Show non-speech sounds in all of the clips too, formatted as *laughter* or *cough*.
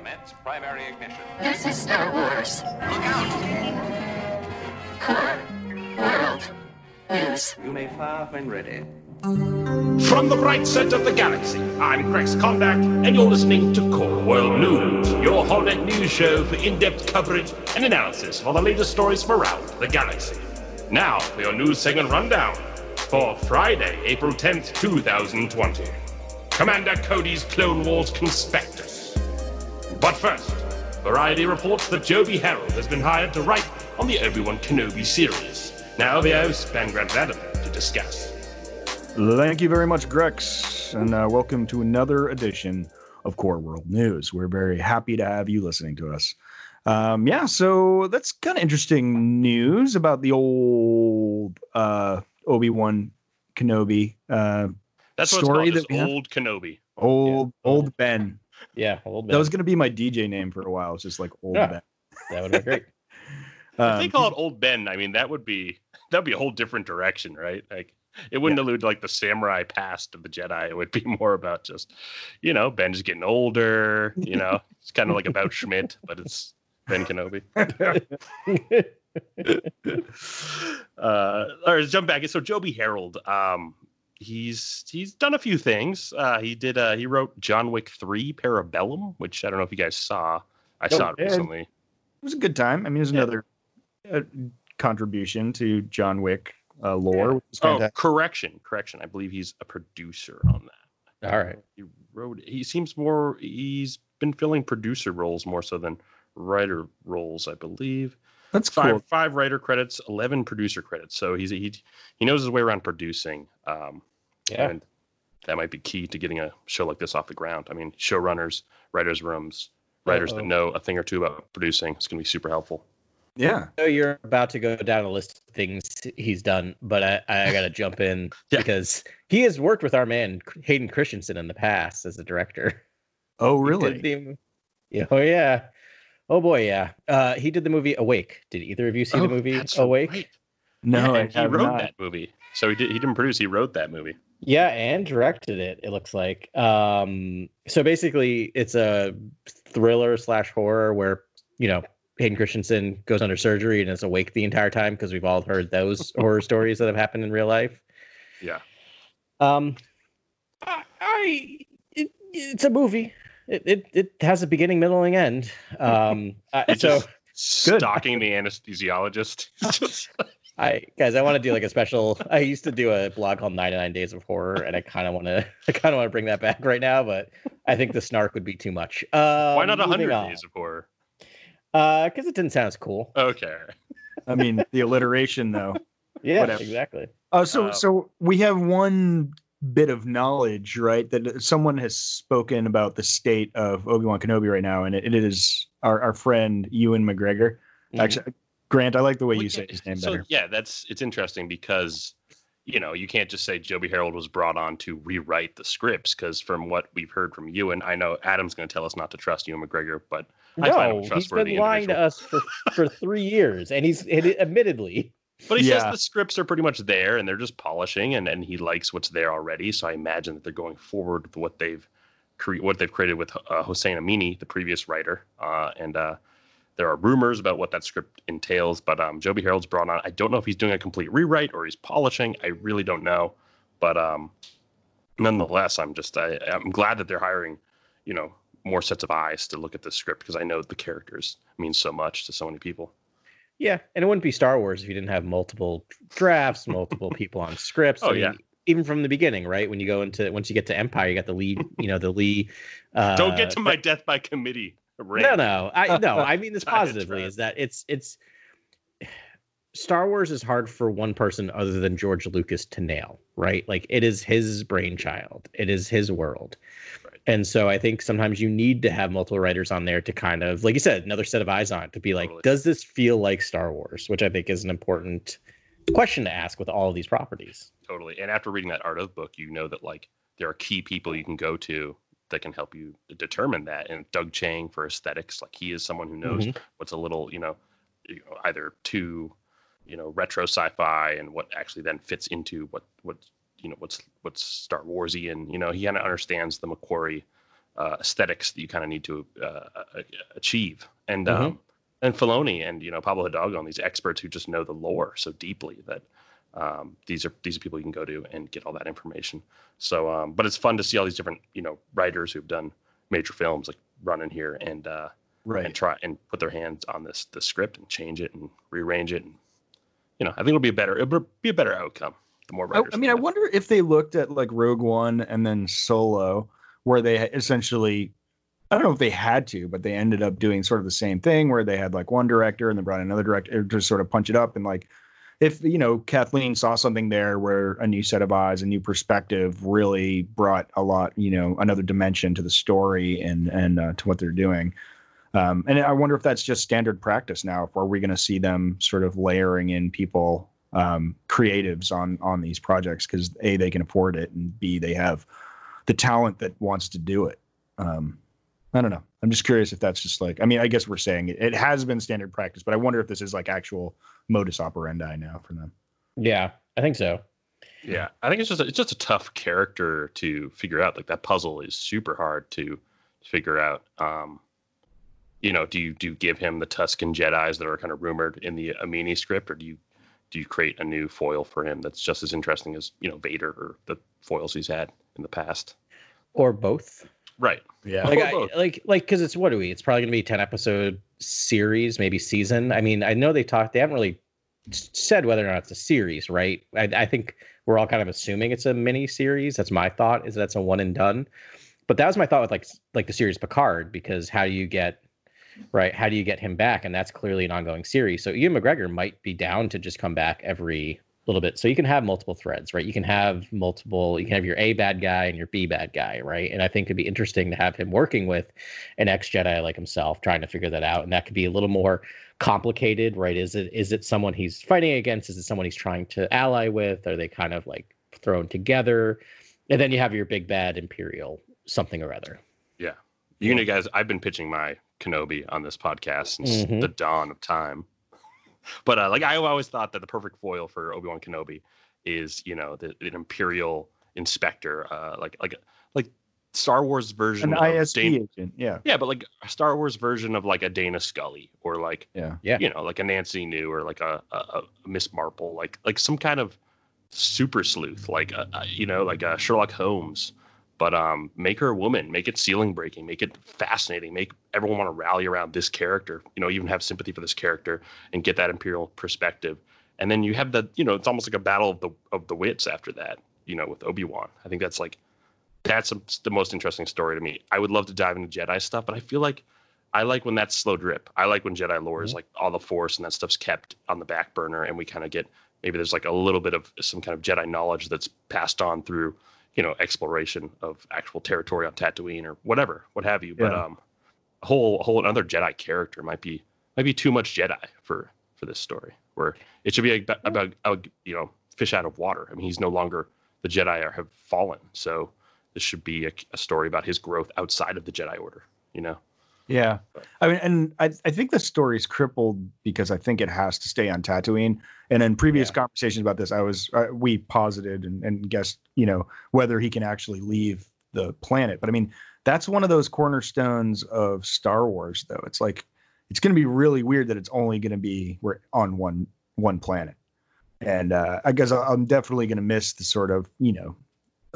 Commence primary ignition. This is Star Wars. Look out! Core World News. You may fire when ready. From the bright center of the galaxy, I'm Grex Kondak, and you're listening to Core World News, your holonet news show for in-depth coverage and analysis of the latest stories from around the galaxy. Now for your news segment rundown for Friday, April 10th, 2020. Commander Cody's Clone Wars Conspectus. But first, Variety reports that Joby Harold has been hired to write on the Obi-Wan Kenobi series. Now the host, Ben Grant Adam, to discuss. Thank you very much, Grex, and uh, welcome to another edition of Core World News. We're very happy to have you listening to us. Um, yeah, so that's kind of interesting news about the old uh, Obi Wan Kenobi. Uh, That's what Story it's called, that we have? is Old Kenobi. old old Ben. Yeah, old Ben. That was going to be my DJ name for a while. It's just like old Yeah. Ben. that would be great. *laughs* if they Um, call it Old Ben, I mean that would be that'd be a whole different direction, right? Like it wouldn't allude to like the samurai past of the Jedi. It would be more about just, you know, Ben's getting older. You know, *laughs* it's kind of like about Schmidt, but it's Ben Kenobi. *laughs* uh, or let's jump back. So Joby Harold, um, he's he's done a few things. Uh, he did. Uh, he wrote John Wick Three Parabellum, which I don't know if you guys saw. I Oh, saw it recently. it was a good time. I mean, it's Yeah. another uh, contribution to John Wick uh, lore. Which Oh, correction, correction. I believe he's a producer on that. All right. He wrote. He seems more. He's been filling producer roles more so than writer roles, I believe. That's Five cool. five writer credits, eleven producer credits. So he's he he knows his way around producing. Um, Yeah. and that might be key to getting a show like this off the ground. I mean, showrunners, writers' rooms, writers Uh-oh. that know a thing or two about producing. It's going to be super helpful. Yeah. I know you're about to go down a list of things he's done, but I, I got to *laughs* jump in Yeah. because he has worked with our man Hayden Christensen in the past as a director. Oh, really? the- yeah, oh yeah. Oh boy, yeah. Uh, he did the movie Awake. Did either of you see Oh, the movie Awake? right. No, Yeah, he wrote not. that movie. So he did. He didn't produce. He wrote that movie. Yeah, and directed it. It looks like. Um, so basically, it's a thriller slash horror where you know Hayden Christensen goes under surgery and is awake the entire time because we've all heard those *laughs* horror stories that have happened in real life. Yeah. Um, I, I it, it's a movie. It, it it has a beginning, middle, and end. *laughs* Um, uh, so just Good. stalking the anesthesiologist. *laughs* I guys, I want to do like a special. *laughs* I used to do a blog called 99 Days of Horror, and I kind of want to, *laughs* I kind of want to bring that back right now, but I think the snark would be too much. Um, Why not a hundred on. days of horror? Uh, because it didn't sound as cool. Okay. I mean, the alliteration, though. *laughs* Yeah, Whatever. exactly. Uh, so, Uh, so we have one bit of knowledge, right? That someone has spoken about the state of Obi Wan Kenobi right now, and it, it is our, our friend Ewan McGregor. Mhm. Actually, Grant, I like the way Well, you yeah, say his name so, better. Yeah, that's it's interesting because you know you can't just say Joby Harold was brought on to rewrite the scripts because from what we've heard from you and I know Adam's going to tell us not to trust Ewan McGregor, but I find him No, he's trustworthy been lying to us for, for three years, and he's and it- admittedly. But he Yeah. says the scripts are pretty much there and they're just polishing, and, and he likes what's there already. So I imagine that they're going forward with what they've cre- what they've created with uh, Hossein Amini, the previous writer, uh, and uh, there are rumors about what that script entails. But um, Joby Harold's brought on. I don't know if he's doing a complete rewrite or he's polishing. I really don't know. But um, nonetheless, I'm just I, I'm glad that they're hiring, you know, more sets of eyes to look at the script because I know the characters mean so much to so many people. Yeah, and it wouldn't be Star Wars if you didn't have multiple drafts, multiple people on scripts. *laughs* Oh, I mean, yeah. even from the beginning, right? When you go into once you get to Empire, you got the lead. You know, the Lee. Uh, don't get to my death by committee. Ring. No, no, I *laughs* no. I mean this positively is that it's it's Star Wars is hard for one person other than George Lucas to nail, right? Like it is his brainchild, it is his world. Right. And so I think sometimes you need to have multiple writers on there to kind of, like you said, another set of eyes on it to be like, Totally. does this feel like Star Wars? Which I think is an important question to ask with all of these properties. totally and after reading that art of book you know that like there are key people you can go to that can help you determine that and doug chiang for aesthetics like he is someone who knows what's a little you know, you know either too you know retro sci-fi and what actually then fits into what what you know what's what's star warsy and you know he kind of understands the mcquarrie uh, aesthetics that you kind of need to uh, achieve. And Mhm. um, and Filoni and you know Pablo Hidalgo and these experts who just know the lore so deeply that um, these are these are people you can go to and get all that information. So, um, but it's fun to see all these different you know writers who've done major films like run in here and uh, and try and put their hands on this the script and change it and rearrange it and you know I think it'll be a better it'll be a better outcome the more writers. I mean, I wonder if they looked at like Rogue One and then Solo, where they essentially, I don't know if they had to, but they ended up doing sort of the same thing where they had like one director and then brought another director to sort of punch it up. And like, if, you know, Kathleen saw something there where a new set of eyes, a new perspective really brought a lot, you know, another dimension to the story and, and uh, to what they're doing. Um, and I wonder if that's just standard practice now. If are we going to see them sort of layering in people um, creatives on on these projects because a they can afford it and b they have the talent that wants to do it. Um, I don't know. I'm just curious if that's just like I mean I guess we're saying it, it has been standard practice, but I wonder if this is like actual modus operandi now for them. Yeah, I think so. Yeah, I think it's just a, it's just a tough character to figure out. Like that puzzle is super hard to figure out. Um, you know, do you do you give him the Tuscan Jedi's that are kind of rumored in the Amini script, or do you do you create a new foil for him that's just as interesting as you know Vader or the foils he's had in the past? Or both. Right. Yeah. like I, like like because it's what are we? It's probably gonna be ten episode series, maybe season. I mean, I know they talked. They haven't really said whether or not it's a series, right? I, I think we're all kind of assuming it's a mini series. That's my thought. Is that's a one and done. But that was my thought with like like the series Picard because how do you get right? How do you get him back? And that's clearly an ongoing series. So Ian McGregor might be down to just come back every little bit. So you can have multiple threads, right? You can have multiple, you can have your A bad guy and your B bad guy, right? And I think it'd be interesting to have him working with an ex Jedi like himself, trying to figure that out. And that could be a little more complicated, right? Is it is it someone he's fighting against? Is it someone he's trying to ally with? Are they kind of like thrown together? And then you have your big bad Imperial something or other. Yeah. You know, guys, I've been pitching my Kenobi on this podcast since Mhm. the dawn of time. But uh, like I always thought that the perfect foil for Obi Wan Kenobi is you know the, an Imperial inspector, uh, like like like Star Wars version An of ISP Dana- agent. Yeah. yeah, but like a Star Wars version of like a Dana Scully or like Yeah. Yeah. you know like a Nancy Drew or like a, a, a Miss Marple, like like some kind of super sleuth, like a, a, you know like a Sherlock Holmes. But um, make her a woman, make it ceiling breaking, make it fascinating, make everyone want to rally around this character. You know, even have sympathy for this character and get that imperial perspective. And then you have the, you know, it's almost like a battle of the of the wits after that. You know, with Obi Wan, I think that's like that's a, the most interesting story to me. I would love to dive into Jedi stuff, but I feel like I like when that's slow drip. I like when Jedi lore is like all the Force and that stuff's kept on the back burner, and we kind of get maybe there's like a little bit of some kind of Jedi knowledge that's passed on through you know exploration of actual territory on Tatooine or whatever, what have you. But um, a whole a whole another Jedi character might be might be too much Jedi for for this story. Where it should be about, about uh, you know fish out of water. I mean, he's no longer the Jedi are have fallen, so this should be a, a story about his growth outside of the Jedi Order. You know. Yeah, I mean, and I I think the story's crippled because I think it has to stay on Tatooine. And in previous Yeah. conversations about this, I was uh, we posited and, and guessed, you know, whether he can actually leave the planet. But I mean, that's one of those cornerstones of Star Wars, though. It's like it's going to be really weird that it's only going to be we're on one one planet. And uh, I guess I'm definitely going to miss the sort of you know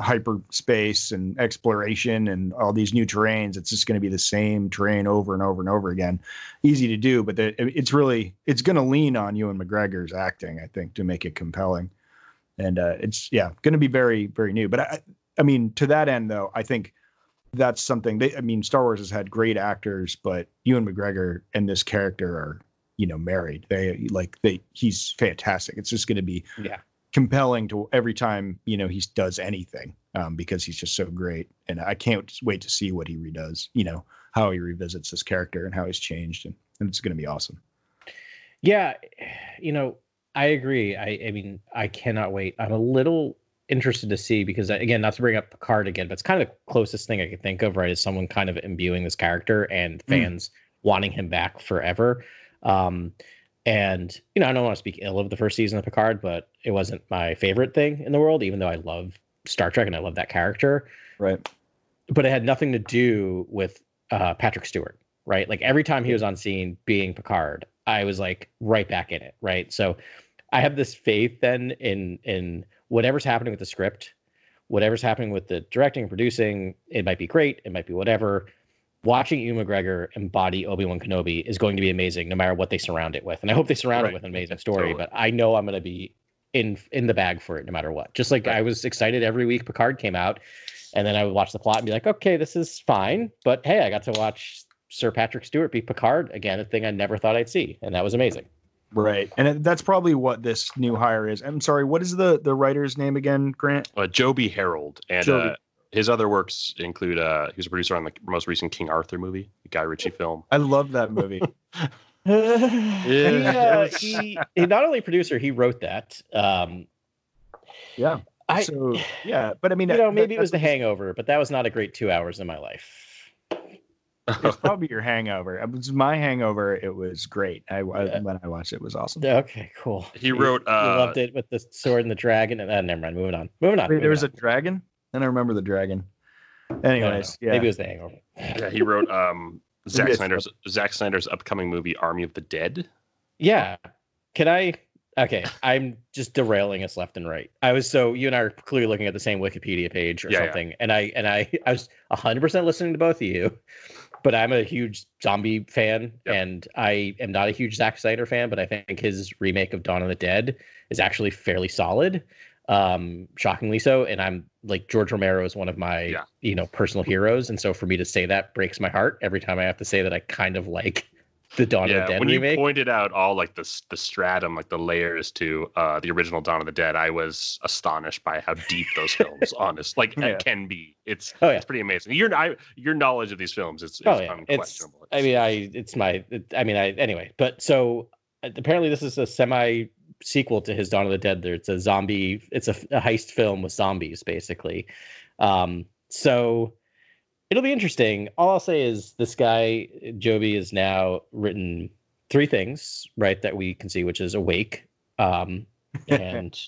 hyperspace and exploration and all these new terrains. It's just going to be the same terrain over and over and over again. Easy to do, but the, it's really it's going to lean on Ewan McGregor's acting, I think, to make it compelling. And uh, it's yeah, going to be very very new. But I, I mean, to that end though, I think that's something. They, I mean, Star Wars has had great actors, but Ewan McGregor and this character are you know married. They like they he's fantastic. It's just going to be Yeah. Compelling to every time you know he does anything um, because he's just so great and i can't wait to see what he redoes you know how he revisits this character and how he's changed and, and it's going to be awesome Yeah, you know, I agree. I, I mean, I cannot wait. I'm a little interested to see because again, not to bring up Picard again, but it's kind of the closest thing I could think of, right? Is someone kind of imbuing this character and fans wanting him back forever. Um, and you know, I don't want to speak ill of the first season of Picard, but it wasn't my favorite thing in the world, even though I love Star Trek and I love that character. right but it had nothing to do with uh, Patrick Stewart, right? Like every time he was on scene being Picard, I was like right back in it, right? So I have this faith then in in whatever's happening with the script, whatever's happening with the directing and producing. It might be great, it might be whatever. Watching Ewan McGregor embody Obi Wan Kenobi is going to be amazing, no matter what they surround it with. And I hope they surround Right. it with an amazing story. Totally. But I know I'm going to be in in the bag for it, no matter what. Just like Right. I was excited every week Picard came out, and then I would watch the plot and be like, okay, this is fine. But hey, I got to watch Sir Patrick Stewart be Picard again, a thing I never thought I'd see, and that was amazing. Right, and that's probably what this new hire is. I'm sorry, what is the the writer's name again, Grant? Uh, Joby Harold, and Joby. uh, his other works include uh, he was a producer on the most recent King Arthur movie, the Guy Ritchie *laughs* film. I love that movie. *laughs* *laughs* he, uh, he, he not only producer, he wrote that. Um, yeah. I, so yeah, but I mean, you know, that- maybe it was The Hangover, but that was not a great two hours in my life. It's probably your hangover. It was my hangover. It was great. I, I Yeah. when I watched it, it was awesome. Okay, cool. He You- wrote, You uh, loved it with the sword and the dragon. And uh, never mind. Moving on. Moving on. Wait, there moving was a dragon. Then I remember the dragon. I don't know. Anyways, yeah. Maybe it was The Hangover. Yeah, he wrote um, *laughs* Zack Snyder's Zack Snyder's upcoming movie Army of the Dead. Yeah. Can I? Okay, I'm just derailing us left and right. I was so you and I are clearly looking at the same Wikipedia page or Yeah, yeah. something, and I and I I was 100 percent listening to both of you, but I'm a huge zombie fan, Yep. and I am not a huge Zack Snyder fan, but I think his remake of Dawn of the Dead is actually fairly solid, um, shockingly so. And I'm like George Romero is one of my Yeah. you know personal heroes, and so for me to say that breaks my heart every time I have to say that I kind of like *laughs* the Dawn of the Dead when remake. you pointed out all like the the stratum, like the layers to uh, the original Dawn of the Dead, I was astonished by how deep those *laughs* films, honest, like Yeah. it can be. It's Oh, yeah. it's pretty amazing. Your I, your knowledge of these films is, is Oh yeah, it's. unquestionable. I mean, I it's my. It, I mean, I anyway. But so uh, apparently, this is a semi sequel to his Dawn of the Dead. There, it's a zombie. It's a, a heist film with zombies, basically. Um, so it'll be interesting. All I'll say is this guy Joby has now written three things, right, that we can see, which is Awake, um, *laughs* and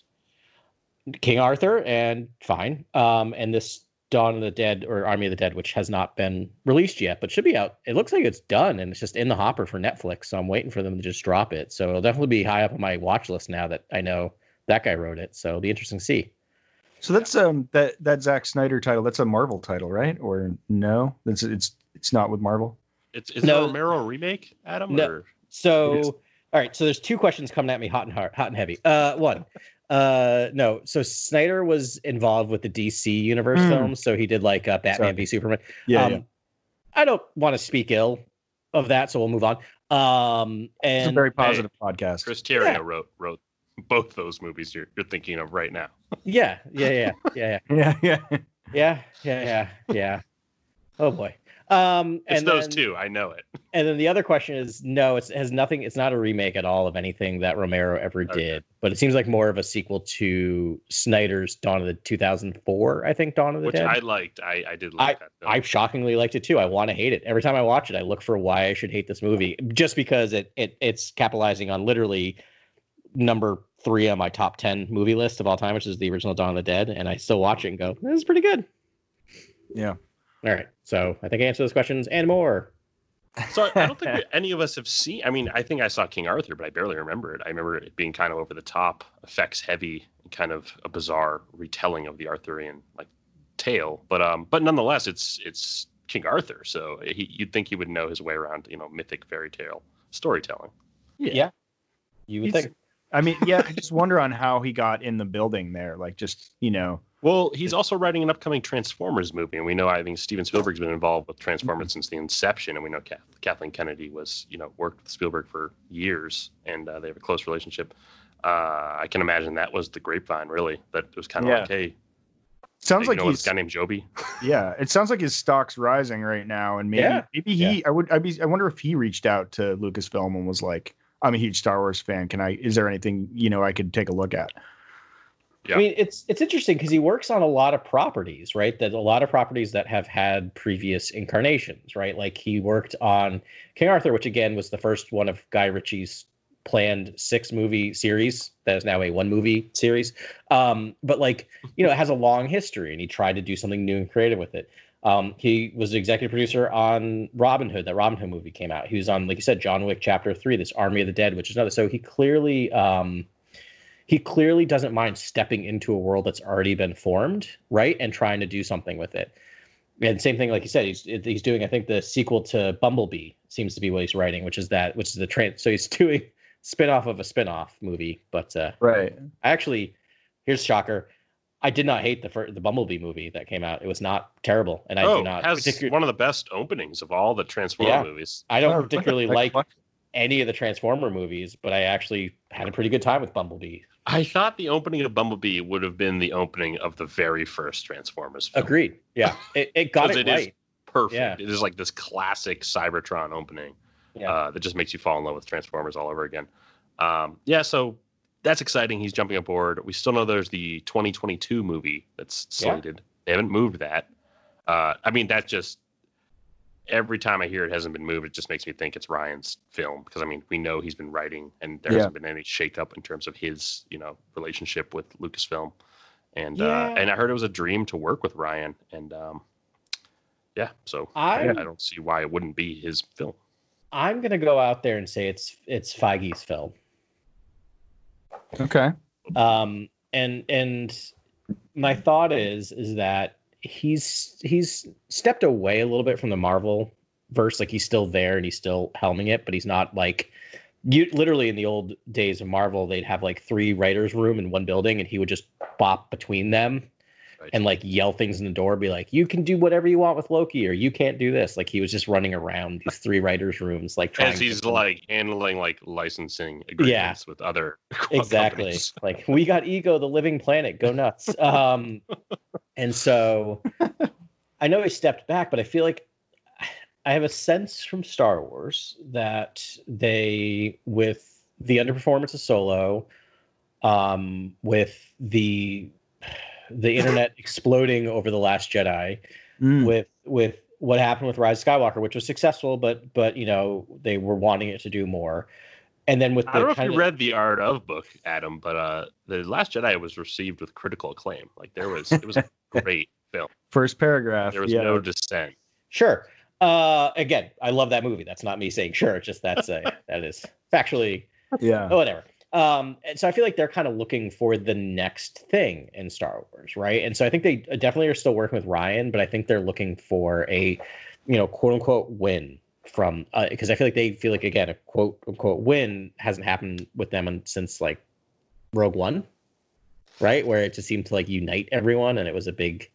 King Arthur, and fine, um, and this Dawn of the Dead or Army of the Dead, which has not been released yet, but should be out. It looks like it's done and it's just in the hopper for Netflix. So I'm waiting for them to just drop it. So it'll definitely be high up on my watch list now that I know that guy wrote it. So it'll be interesting to see. So that's um that that Zack Snyder title. That's a Marvel title, right? Or no? It's it's it's not with Marvel. It's is No. it a Romero remake, Adam? No. Or? So, all right. So there's two questions coming at me hot and hard, hot and heavy. Uh, one, uh, no. So Snyder was involved with the DC universe Hmm. films. So he did like uh, Batman Sorry. v Superman. Yeah, um, yeah. I don't want to speak ill of that, so we'll move on. Um, It's a and very positive podcast. Chris Terrio Yeah. wrote wrote both those movies you're you're thinking of right now. *laughs* yeah, yeah, yeah, yeah, Yeah, *laughs* yeah. yeah, yeah, yeah, yeah, yeah. Oh boy. Um, It's and those then, two. I know it. *laughs* And then the other question is no, it's, it has nothing. It's not a remake at all of anything that Romero ever Okay. did, but it seems like more of a sequel to Snyder's Dawn of the 2004, I think Dawn of the Which Dead. I liked. I, I did like that. Film. I shockingly liked it too. I want to hate it every time I watch it. I look for why I should hate this movie, just because it it it's capitalizing on literally number three on my top ten movie list of all time, which is the original Dawn of the Dead, and I still watch it and go, "This is pretty good." Yeah. All right, so I think I answered those questions and more. So I don't think *laughs* any of us have seen. I mean, I think I saw King Arthur, but I barely remember it. I remember it being kind of over the top, effects heavy, and kind of a bizarre retelling of the Arthurian like tale. But um, but nonetheless, it's it's King Arthur, so he, you'd think he would know his way around, you know, mythic fairy tale storytelling. Yeah, you would He's- think. I mean, yeah, I just wonder on how he got in the building there. Like, just you know, Well, he's also writing an upcoming Transformers movie, and we know I think Steven Spielberg's been involved with Transformers since the inception, and we know Kath- Kathleen Kennedy was, you know, worked with Spielberg for years, and uh, they have a close relationship. Uh, I can imagine that was the grapevine, really. That it was kind of Yeah. like, hey, sounds like know he's this guy named Joby. *laughs* yeah. It sounds like his stock's rising right now, and maybe Yeah. maybe he. I would. I'd be. I wonder if he reached out to Lucasfilm and was like, "I'm a huge Star Wars fan. Can I? Is there anything you know I could take a look at?" Yeah. I mean, it's it's interesting because he works on a lot of properties, right? That a lot of properties that have had previous incarnations, right? Like he worked on King Arthur, which again was the first one of Guy Ritchie's planned six movie series that is now a one movie series. Um, but like you know, it has a long history, and he tried to do something new and creative with it. Um, he was the executive producer on Robin Hood. That Robin Hood movie came out. He was on, like you said, John Wick Chapter Three, this Army of the Dead, which is another. So he clearly, um, he clearly doesn't mind stepping into a world that's already been formed, right, and trying to do something with it. And same thing, like you said, he's he's doing. I think the sequel to Bumblebee seems to be what he's writing, which is that, which is the train. So he's *laughs* doing spin-off of a spin-off movie. But uh, Right. I actually, here's shocker. I did not hate the fir- the Bumblebee movie that came out. It was not terrible, and I oh, do not has particu- one of the best openings of all the Transformer Yeah. movies. I don't particularly like- like any of the Transformer movies, but I actually had a pretty good time with Bumblebee. I thought the opening of Bumblebee would have been the opening of the very first Transformers film. Agreed. Yeah, *laughs* it, it got 'Cause it, it is- right. Perfect. Yeah. It is like this classic Cybertron opening Yeah. uh, that just makes you fall in love with Transformers all over again. Um, yeah, so that's exciting. He's jumping aboard. We still know there's the 2022 movie that's Yeah. slated. They haven't moved that. Uh, I mean, that just every time I hear it hasn't been moved, it just makes me think it's Ryan's film because I mean, we know he's been writing, and there Yeah. hasn't been any shakeup in terms of his, you know, relationship with Lucasfilm. And uh, and I heard it was a dream to work with Ryan, and um, yeah, so I- I, I don't see why it wouldn't be his film. I'm gonna go out there and say it's it's Feige's film. Okay. Um, and and my thought is is that he's he's stepped away a little bit from the Marvel verse. Like he's still there and he's still helming it, but he's not like you literally in the old days of Marvel, they'd have like three writers' room in one building, and he would just bop between them Right. and like yell things in the door, be like, "You can do whatever you want with Loki, or you can't do this." Like he was just running around these *laughs* three writers' rooms, like trying As he's to like handling like licensing agreements with other *laughs* exactly companies. like we got ego the living planet go nuts *laughs* um and so i know he stepped back but i feel like i have a sense from star wars that they with the underperformance of solo um with the the internet *laughs* exploding over the last jedi Mm. with with what happened with Rise of Skywalker, which was successful, but but you know they were wanting it to do more. And then with the I don't know if you of- read the Art of book, Adam, but uh, the Last Jedi was received with critical acclaim. Like there was, it was a *laughs* great film. First paragraph. There was yeah. no dissent. Sure. Uh, again, I love that movie. That's not me saying sure. It's just that's a that is factually yeah. oh, whatever. Um, and so I feel like they're kind of looking for the next thing in Star Wars, right? And so I think they definitely are still working with Ryan, but I think they're looking for a, you know, quote unquote win from because I feel like they feel like again a quote unquote win hasn't happened with them in, since like Rogue One, right? Where it just seemed to like unite everyone, and it was a big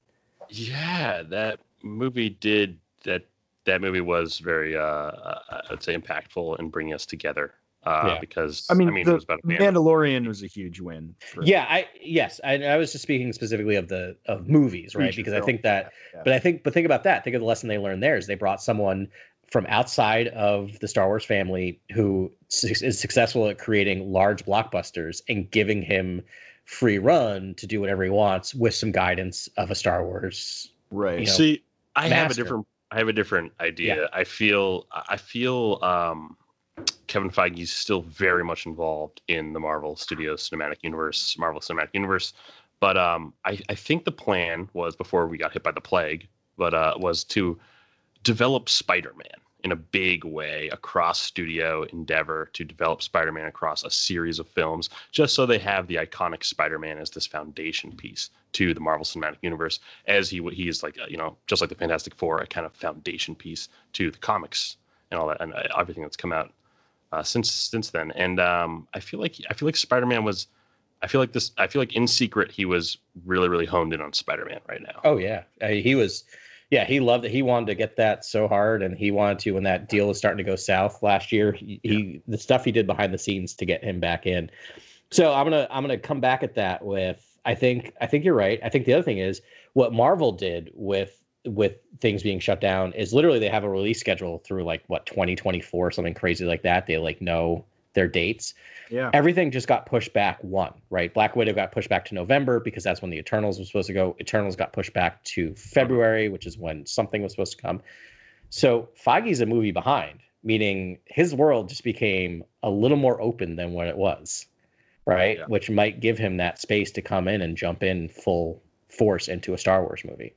Yeah, that movie did that. That movie was very, uh, uh, I'd say, impactful in bringing us together. Uh, Yeah. because I mean, it the was about a band. Mandalorian was a huge win. For, yeah i yes I, I was just speaking specifically of the of movies right Feature because i think that Yeah. but i think but think about that think of the lesson they learned there is they brought someone from outside of the star wars family who su- is successful at creating large blockbusters and giving him free run to do whatever he wants with some guidance of a star wars Right. you know, See, I have a different. I have a different idea. I feel. I feel. Um, Kevin Feige is still very much involved in the Marvel Studios cinematic universe, Marvel Cinematic Universe. But um, I, I think the plan was before we got hit by the plague, but uh, was to develop Spider-Man in a big way across studio endeavor to develop Spider-Man across a series of films, just so they have the iconic Spider-Man as this foundation piece to the Marvel Cinematic Universe, as he he is like uh, you know just like the Fantastic Four, a kind of foundation piece to the comics and all that and uh, everything that's come out uh, since since then. And um, I feel like I feel like Spider-Man was. I feel like this. I feel like in secret he was really really honed in on Spider-Man right now. Oh yeah, Uh, he was. Yeah, he loved it. He wanted to get that so hard, and he wanted to when that deal was starting to go south last year. He, he the stuff he did behind the scenes to get him back in. So I'm gonna I'm gonna come back at that with I think I think you're right. I think the other thing is what Marvel did with with things being shut down is literally they have a release schedule through like what 2024 something crazy like that. They like know their dates Yeah. everything just got pushed back one, right? Black Widow got pushed back to November because that's when the Eternals was supposed to go. Eternals got pushed back to February, which is when something was supposed to come. So Feige's a movie behind, meaning his world just became a little more open than what it was, right? Yeah. Which might give him that space to come in and jump in full force into a Star Wars movie.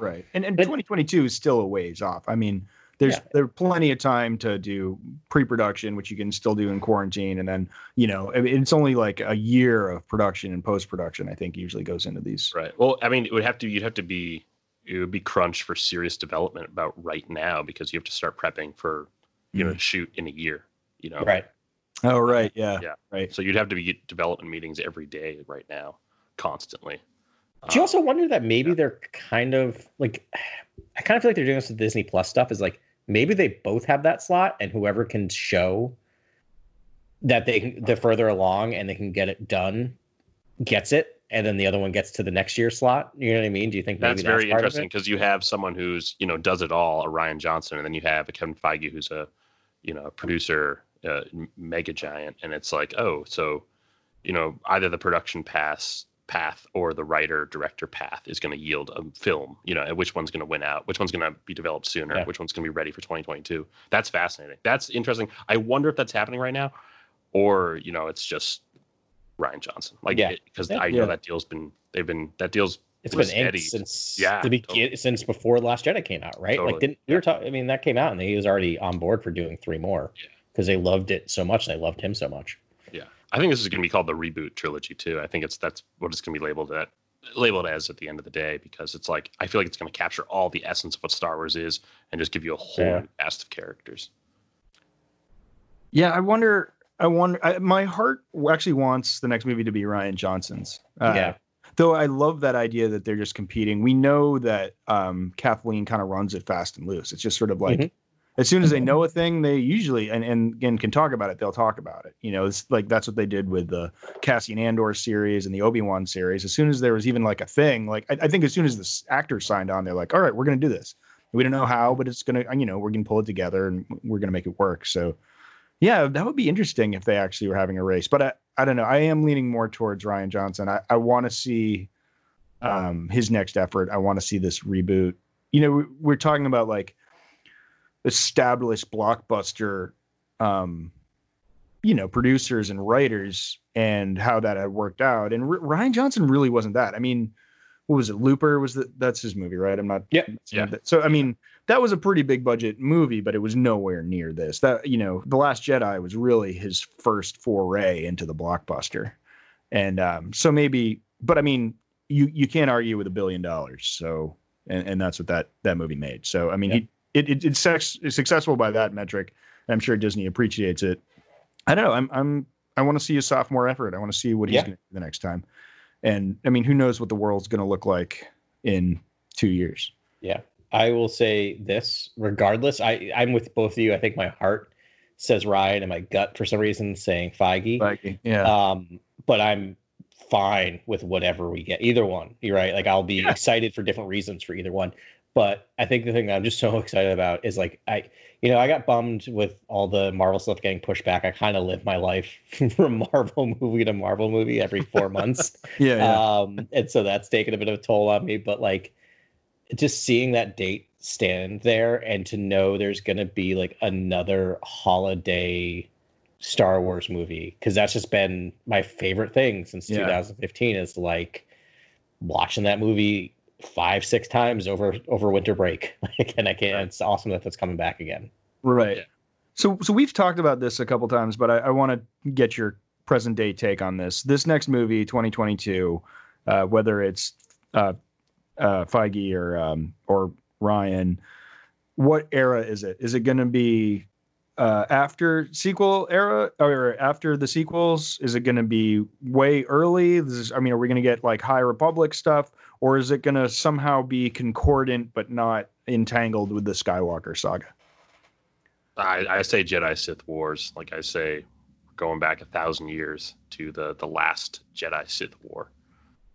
Right. And and But- 2022 is still a ways off. I mean, there's Yeah. there's plenty of time to do pre-production, which you can still do in quarantine, and then you know it's only like a year of production and post-production. I think usually goes into these. Right. Well, I mean, it would have to. You'd have to be. It would be crunch for serious development about right now because you have to start prepping for, you know, mm. shoot in a year. You know. Right. Oh right, yeah, Yeah. right. So you'd have to be development meetings every day right now, constantly. Do you Um, also wonder that maybe yeah. they're kind of like I kind of feel like they're doing this with Disney Plus stuff is like maybe they both have that slot and whoever can show that they they're further along and they can get it done gets it and then the other one gets to the next year slot. You know what I mean? Do you think maybe that's that's, very interesting because you have someone who's you know does it all, a Rian Johnson, and then you have a Kevin Feige who's a you know a producer, uh, m- mega giant, and it's like oh, so you know either the production pass path or the writer director path is going to yield a film. You know, which one's going to win out? Which one's going to be developed sooner? Yeah. Which one's going to be ready for 2022? That's fascinating. That's interesting. I wonder if that's happening right now, or you know, it's just Rian Johnson. Like, Yeah. because Yeah. I know Yeah. that deal's been they've been that deal's it's been inked since Yeah, the begin totally. since before Last Jedi came out, right? Totally. Like didn't we were talking I mean that came out and he was already on board for doing three more Yeah. because they loved it so much and they loved him so much. Yeah, I think this is going to be called the reboot trilogy too. I think it's that's what it's going to be labeled at labeled as at the end of the day because it's like I feel like it's going to capture all the essence of what Star Wars is and just give you a whole Yeah. new cast of characters. Yeah, I wonder. I wonder. I, my heart actually wants the next movie to be Rian Johnson's. Uh, Yeah. Though I love that idea that they're just competing. We know that um, Kathleen kind of runs it fast and loose. It's just sort of like Mhm. As soon as they know a thing, they usually and and again can talk about it. They'll talk about it. You know, it's like that's what they did with the Cassian Andor series and the Obi Wan series. As soon as there was even like a thing, like I, I think as soon as the actors signed on, they're like, all right, we're gonna do this. We don't know how, but it's gonna, you know, we're gonna pull it together and we're gonna make it work. So, yeah, that would be interesting if they actually were having a race. But I, I don't know. I am leaning more towards Rian Johnson. I, I want to see um, his next effort. I want to see this reboot. You know, we- we're talking about like established blockbuster, um, you know, producers and writers and how that had worked out. And R- Rian Johnson really wasn't that. I mean, what was it? Looper was that that's his movie, right? I'm not. Yep. Yeah. So I mean, that was a pretty big budget movie, but it was nowhere near this. That you know, The Last Jedi was really his first foray into the blockbuster, and um, so maybe. But I mean, you you can't argue with a billion dollars. So and, and that's what that that movie made. So I mean, he it, it it's sex, it's successful by that metric. I'm sure Disney appreciates it. I don't know. I'm I'm I want to see a sophomore effort. I want to see what he's Yeah. going to do the next time. And I mean, who knows what the world's going to look like in two years? Yeah. I will say this, regardless. I, I'm with both of you. I think my heart says Ryan and my gut for some reason saying Feige. Like, yeah, Um, but I'm fine with whatever we get. Either one. You're right. Like I'll be excited for different reasons for either one. But I think the thing that I'm just *laughs* so excited about is like I you know, I got bummed with all the Marvel stuff getting pushed back. I kind of live my life *laughs* from Marvel movie to Marvel movie every four *laughs* months. yeah, yeah. um and so that's taken a bit of a toll on me but like just seeing that date stand there and to know there's going to be like another holiday star wars movie because that's just been my favorite thing since Yeah. 2015 is like watching that movie five six times over over winter break *laughs* like and i can't it's awesome that that's coming back again right. yeah. So, so we've talked about this a couple times, but I, I want to get your present day take on this. This next movie, 2022, uh, whether it's uh, uh, Feige or um, or Ryan, what era is it? Is it going to be uh, after sequel era or after the sequels? Is it going to be way early? Is, I mean, are we going to get like High Republic stuff, or is it going to somehow be concordant but not entangled with the Skywalker saga? I, I say Jedi Sith Wars, like I say, going back a thousand years to the the last Jedi Sith War.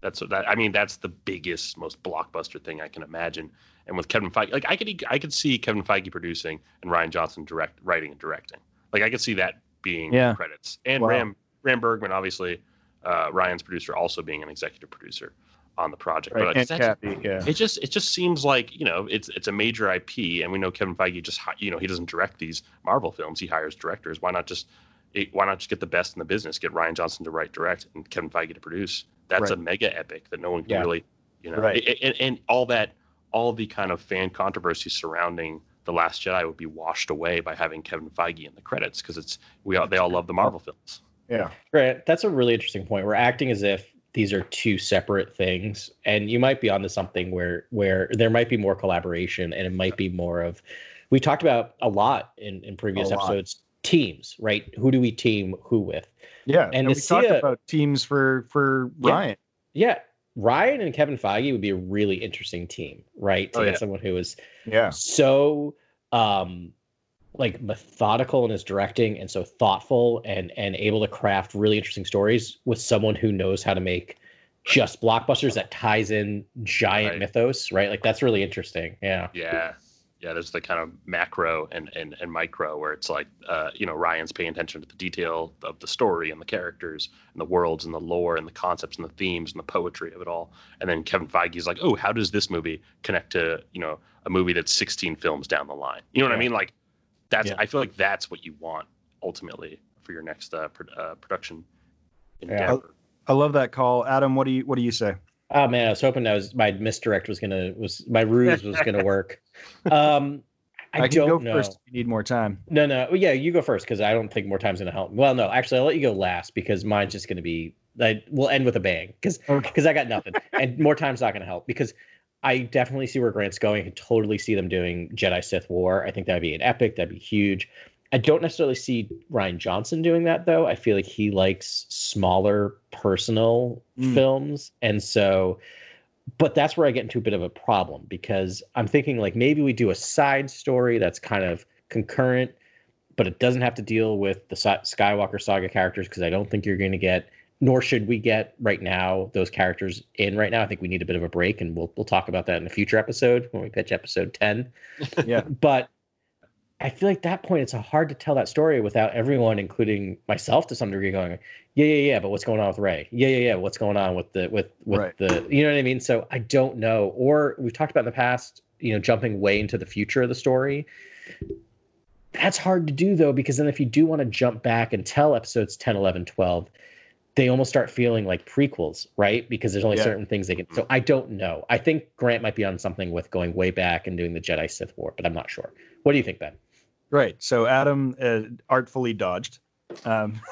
That's what that I mean. That's the biggest, most blockbuster thing I can imagine. And with Kevin Feige, like I could I could see Kevin Feige producing and Rian Johnson direct writing and directing. Like I could see that being Yeah. credits. And Wow. Ram Ram Bergman, obviously, uh, Ryan's producer, also being an executive producer on the project. Right. But Kathy, yeah. it just it just seems like you know it's it's a major IP, and we know Kevin Feige just you know he doesn't direct these Marvel films; he hires directors. Why not just why not just get the best in the business? Get Rian Johnson to write, direct, and Kevin Feige to produce. That's a mega epic that no one can Yeah. really you know. Right. a- a- And, and all that all the kind of fan controversy surrounding the Last Jedi would be washed away by having Kevin Feige in the credits because it's we all they all love the Marvel films. Yeah. Right. That's a really interesting point. We're acting as if these are two separate things, and you might be onto something where where there might be more collaboration, and it might be more of. We talked about a lot in in previous A lot. episodes. Teams, right? Who do we team who with? Yeah. And And, to we talked about teams for for Yeah. Ryan. Yeah, Ryan and Kevin Feige would be a really interesting team, right? To Oh, get yeah. someone who is Yeah. so um like methodical in his directing and so thoughtful and and able to craft really interesting stories with someone who knows how to make just blockbusters that ties in giant Right. mythos right like that's really interesting yeah Yeah. Yeah, there's the kind of macro and, and, and micro where it's like, uh, you know, Ryan's paying attention to the detail of the story and the characters and the worlds and the lore and the concepts and the themes and the poetry of it all. And then Kevin Feige's like, oh, how does this movie connect to, you know, a movie that's 16 films down the line? You know what I mean? Like, that's, Yeah. I feel like that's what you want ultimately for your next uh, pro- uh, production Yeah. endeavor. I love that call. Adam, what do you what do you say? oh man i was hoping that was my misdirect was gonna was my ruse was gonna work um i, can don't go know first if you need more time. No, no. Well, yeah, you go first because I don't think more time's going to help. Well, no, actually, I'll let you go last because mine's just going to be. I, we'll end with a bang because Okay. I got nothing, and more time's not going to help because I definitely see where Grant's going. I can totally see them doing Jedi Sith War. I think that'd be an epic. That'd be huge. I don't necessarily see Rian Johnson doing that though. I feel like he likes smaller personal Mm. films, and so. But that's where I get into a bit of a problem because I'm thinking like maybe we do a side story that's kind of concurrent, but it doesn't have to deal with the Skywalker saga characters because I don't think you're going to get, nor should we get right now those characters in right now. I think we need a bit of a break, and we'll we'll talk about that in a future episode when we pitch episode ten. Yeah. *laughs* But I feel like that point it's hard to tell that story without everyone, including myself to some degree, going, yeah, yeah, yeah. But what's going on with Rey? Yeah, yeah, yeah. What's going on with the with with Right. the you know what I mean? So I don't know. Or we've talked about in the past, you know, jumping way into the future of the story. That's hard to do though, because then if you do want to jump back and tell episodes 10, 11, 12, they almost start feeling like prequels, right? Because there's only Yeah. certain things they can. So I don't know. I think Grant might be on something with going way back and doing the Jedi Sith War, but I'm not sure. What do you think, Ben? Right. So Adam uh, artfully dodged. Um, *laughs*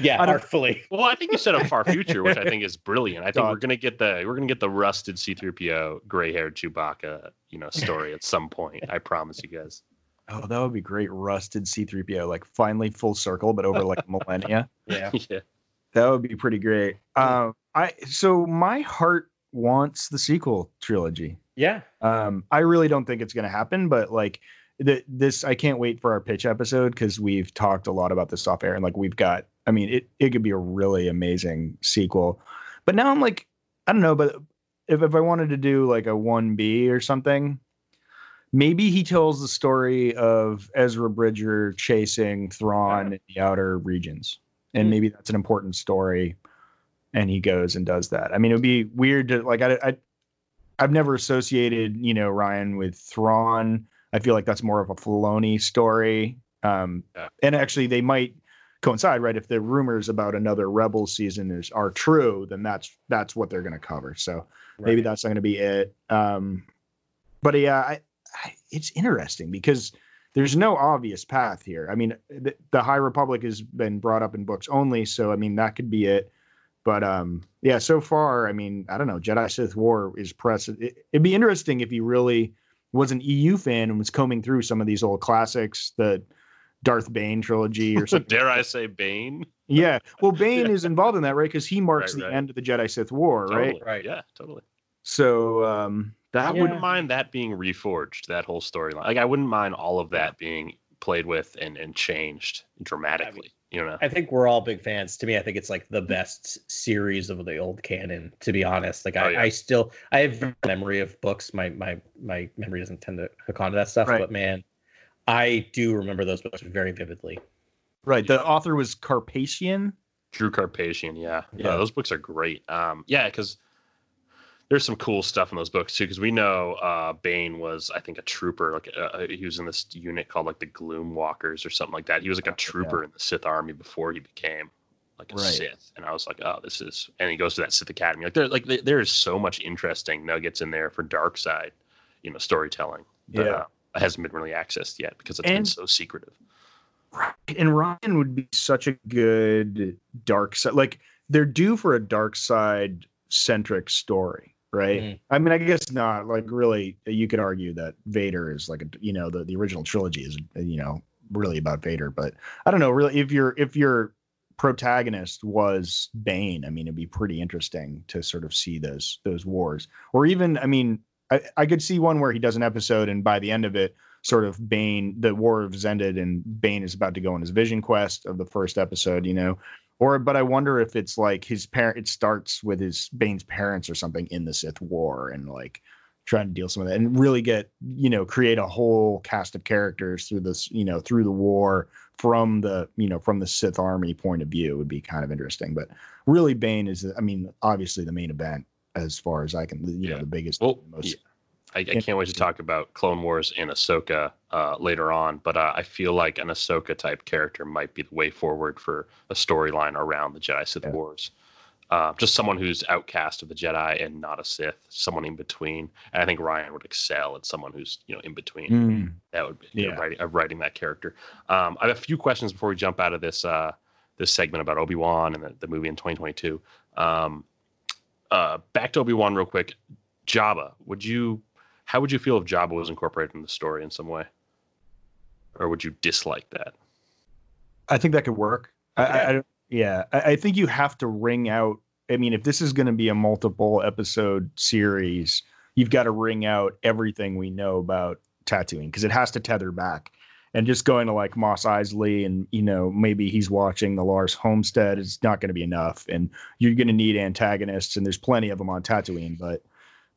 Yeah, artfully. Well, I think you said a far future, which I think is brilliant. I think we're gonna get the we're gonna get the rusted C-3PO, gray-haired Chewbacca, you know, story at some point. I promise you guys. oh, that would be great. Rusted C3PO, like finally full circle, but over like millennia. *laughs* Yeah. yeah. That would be pretty great. Um, I so my heart wants the sequel trilogy. Yeah. Um, I really don't think it's going to happen, but like th- this, I can't wait for our pitch episode because we've talked a lot about this off air, and like we've got, I mean, it it could be a really amazing sequel. But now I'm like, I don't know, but if if I wanted to do like a one B or something, maybe he tells the story of Ezra Bridger chasing Thrawn in the outer regions, and Hmm. maybe that's an important story. And he goes and does that. I mean, it would be weird to like. I, I I've never associated, you know, Ryan with Thrawn. I feel like that's more of a Filoni story. Um, Yeah. And actually, they might coincide, right? If the rumors about another Rebel season is are true, then that's that's what they're going to cover. So maybe that's not going to be it. Um, but yeah, I, I, it's interesting because there's no obvious path here. I mean, the, the High Republic has been brought up in books only, so I mean that could be it. But um, yeah, so far, I mean, I don't know. Jedi Sith War is press. It, it'd be interesting if he really was an EU fan and was combing through some of these old classics, the Darth Bane trilogy or *laughs* something. Dare I say Bane? yeah, well, *laughs* Bane is involved in that, right? Because he marks Right, the right. end of the Jedi Sith War, right? Totally. Right. Yeah, totally. So um, that Yeah. would wouldn't mind that being reforged, that whole storyline. Like I wouldn't mind all of that being played with and, and changed dramatically. You know? I think we're all big fans. To me, I think it's like the best series of the old canon. To be honest, like I, Oh, yeah. I still I have memory of books. My my my memory doesn't tend to hook onto that stuff. Right. But man, I do remember those books very vividly. right. The author was Karpyshyn. Drew Karpyshyn, yeah. Yeah. yeah. those books are great. Um, yeah, because there's some cool stuff in those books too. Because we know uh, Bane was, I think, a trooper. Like uh, he was in this unit called like the Gloom Walkers or something like that. He was like a trooper in the Sith army before he became like a Right. Sith. And I was like, oh, this is. And he goes to that Sith Academy. Like there, like there- is so much interesting nuggets in there for Dark Side. you know storytelling that Yeah. uh, hasn't been really accessed yet because it's been so secretive. Right. and Ryan would be such a good dark side. Like they're due for a dark side centric story, right? Mm. I mean, I guess not. Like really, you could argue that Vader is like a you know the the original trilogy is you know really about Vader, but I don't know. Really, if your if your protagonist was Bane, I mean, it'd be pretty interesting to sort of see those those wars, or even I mean. I, I could see one where he does an episode and by the end of it sort of Bane, the war has ended, and Bane is about to go on his vision quest of the first episode, you know. Or, but I wonder if it's like his parent. It starts with his Bane's parents or something in the Sith War, and like trying to deal some of that, and really get you know create a whole cast of characters through this, you know, through the war from the you know from the Sith army point of view would be kind of interesting. But really, Bane is, I mean, obviously the main event as far as I can, you know, the biggest, Well, most. yeah. I, I can't wait to talk about Clone Wars and Ahsoka uh, later on, but uh, I feel like an Ahsoka type character might be the way forward for a storyline around the Jedi Sith Yeah. Wars. Uh, just someone who's outcast of the Jedi and not a Sith, someone in between. And I think Rian would excel at someone who's you know in between. Mm. That would be you know, writing, uh, writing that character. Um, I have a few questions before we jump out of this uh, this segment about Obi Wan and the, the movie in 2022. Um, uh, back to Obi Wan real quick. Jabba, would you? How would you feel if Jabba was incorporated in the story in some way, or would you dislike that? I think that could work. I, I, I yeah, I, I think you have to ring out. I mean, if this is going to be a multiple episode series, you've got to ring out everything we know about Tatooine because it has to tether back. And just going to like Mos Eisley and you know maybe he's watching the Lars Homestead is not going to be enough. And you're going to need antagonists, and there's plenty of them on Tatooine, but